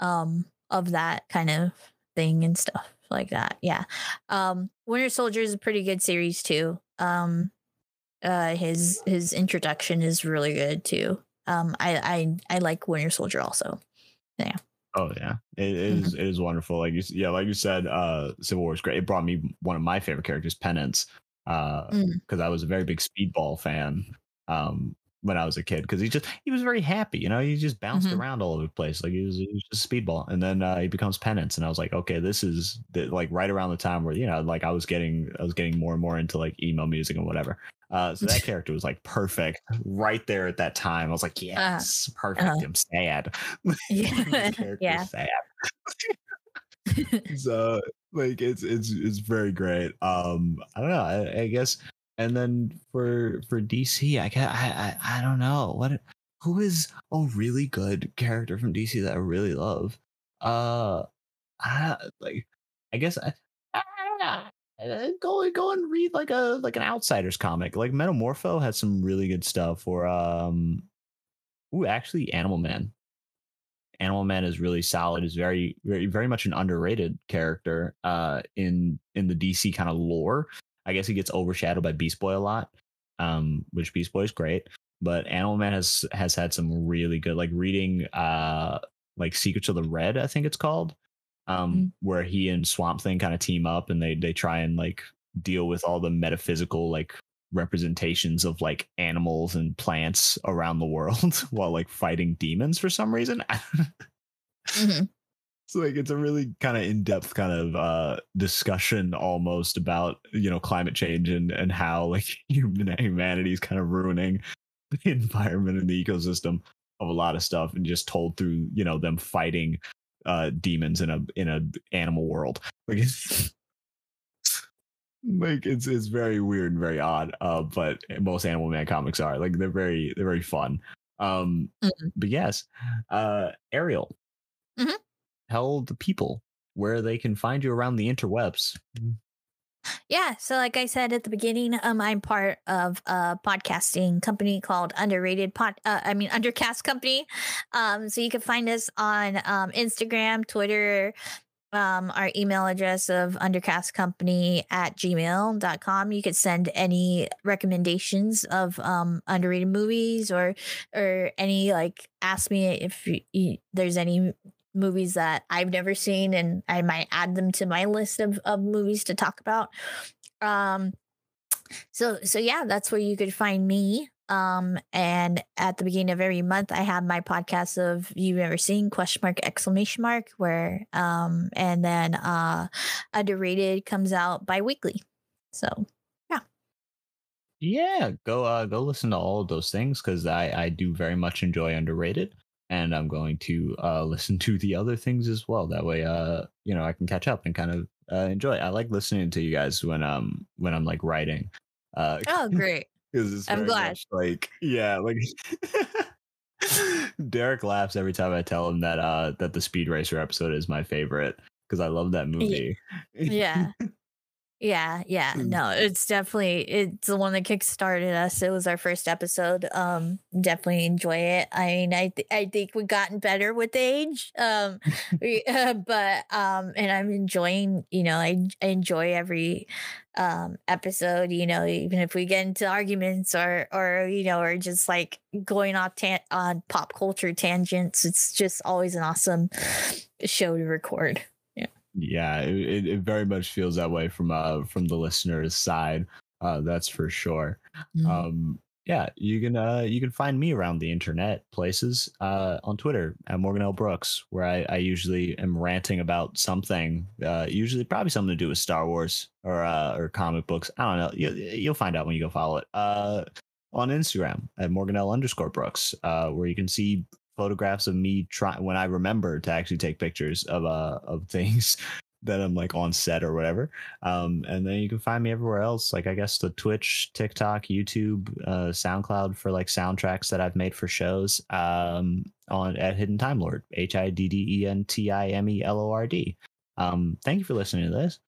um of that kind of thing and stuff like that yeah um winter soldier is a pretty good series too um uh his his introduction is really good too um i i i like winter soldier also Yeah. Oh yeah, it is. It is wonderful. Like you, yeah, like you said, uh, Civil War is great. It brought me one of my favorite characters, Penance, uh because Mm. I was a very big Speedball fan um, when I was a kid. Because he just he was very happy, you know. He just bounced Mhm. around all over the place, like he was, he was just Speedball. And then uh, he becomes Penance, and I was like, okay, this is the, like right around the time where you know, like I was getting I was getting more and more into like emo music and whatever. Uh, so that character was like perfect right there at that time. I was like, yes, perfect. uh-huh. I'm sad. Yeah. Yeah. sad so like it's it's it's very great um i don't know I, I guess and then for for dc i guess I, I i don't know what who is a really good character from dc that i really love uh i like i guess i, I Uh, go go and read like a like an outsiders comic like metamorpho has some really good stuff or um ooh actually animal man Animal Man is really solid. is very, very, very much an underrated character uh, in in the DC kind of lore. I guess he gets overshadowed by Beast Boy a lot, um, which Beast Boy is great. But Animal Man has has had some really good, like reading, uh, like Secrets of the Red, I think it's called. um, mm-hmm. where he and Swamp Thing kind of team up and they they try and like deal with all the metaphysical like representations of like animals and plants around the world while like fighting demons for some reason. mm-hmm. So like it's a really kind of in-depth kind of uh discussion almost about you know climate change and and how like human humanity is kind of ruining the environment and the ecosystem of a lot of stuff and just told through you know them fighting uh demons in a in a animal world like it's like it's it's very weird and very odd uh but most animal man comics are like they're very they're very fun um mm-hmm. but yes uh ariel mm-hmm. Tell the people where they can find you around the interwebs yeah, so like I said at the beginning, um, I'm part of a podcasting company called Underrated Pod. Uh, I mean Undercast Company. Um, so you can find us on um, Instagram, Twitter, um, our email address of undercastcompany at gmail.com. You could send any recommendations of um, underrated movies or or any like ask me if you, you, there's any movies that I've never seen and I might add them to my list of, of movies to talk about. Um, so so yeah, that's where you could find me. Um, and at the beginning of every month, I have my podcast of you've ever seen question mark exclamation mark where um, and then uh, underrated comes out bi-weekly. So yeah, yeah, go uh, go listen to all of those things because I I do very much enjoy underrated. And I'm going to uh, listen to the other things as well. That way, uh, you know, I can catch up and kind of uh, enjoy. It. I like listening to you guys when um when I'm like writing. Uh, oh, great! I'm glad. like yeah, like Derek laughs every time I tell him that uh that the Speed Racer episode is my favorite because I love that movie. Yeah. Yeah, yeah. Mm. No, it's definitely it's the one that kickstarted us. It was our first episode. Um definitely enjoy it. I mean, I th- I think we've gotten better with age. Um we, uh, but um and I'm enjoying, you know, I, I enjoy every um episode, you know, even if we get into arguments or or you know, or just like going off tan- on pop culture tangents, it's just always an awesome show to record yeah it, it very much feels that way from uh from the listener's side uh that's for sure. Mm-hmm. um yeah you can uh you can find me around the internet places uh on twitter at morgan l. Brooks where i i usually am ranting about something uh usually probably something to do with star wars or uh or comic books i don't know you, you'll find out when you go follow it. Uh on instagram at morgan l underscore brooks uh where you can see photographs of me trying when I remember to actually take pictures of uh of things that I'm like on set or whatever. Um, and then you can find me everywhere else, like I guess the Twitch, TikTok, YouTube, uh, SoundCloud for like soundtracks that I've made for shows. Um, on at Hidden Time Lord, H I D D E N T I M E L O R D. Um, thank you for listening to this.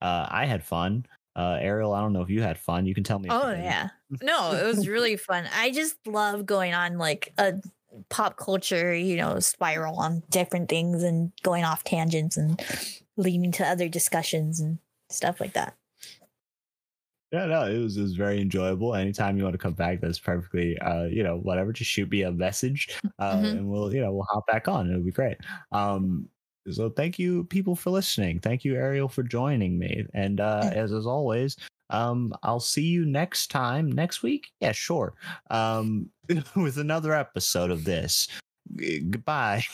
Uh, I had fun. Uh, Ariel, I don't know if you had fun. You can tell me. Oh yeah, no, it was really fun. I just love going on like a pop culture, you know, spiral on different things and going off tangents and leading to other discussions and stuff like that. Yeah, no, it was it was very enjoyable. Anytime you want to come back, that's perfectly uh, you know, whatever, just shoot me a message uh mm-hmm. and we'll, you know, we'll hop back on. It'll be great. Um so thank you people for listening. Thank you Ariel for joining me. And uh as as always, um, I'll see you next time next week. Yeah, sure. Um, with another episode of this. Goodbye.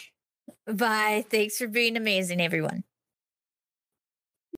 Bye. Thanks for being amazing, everyone.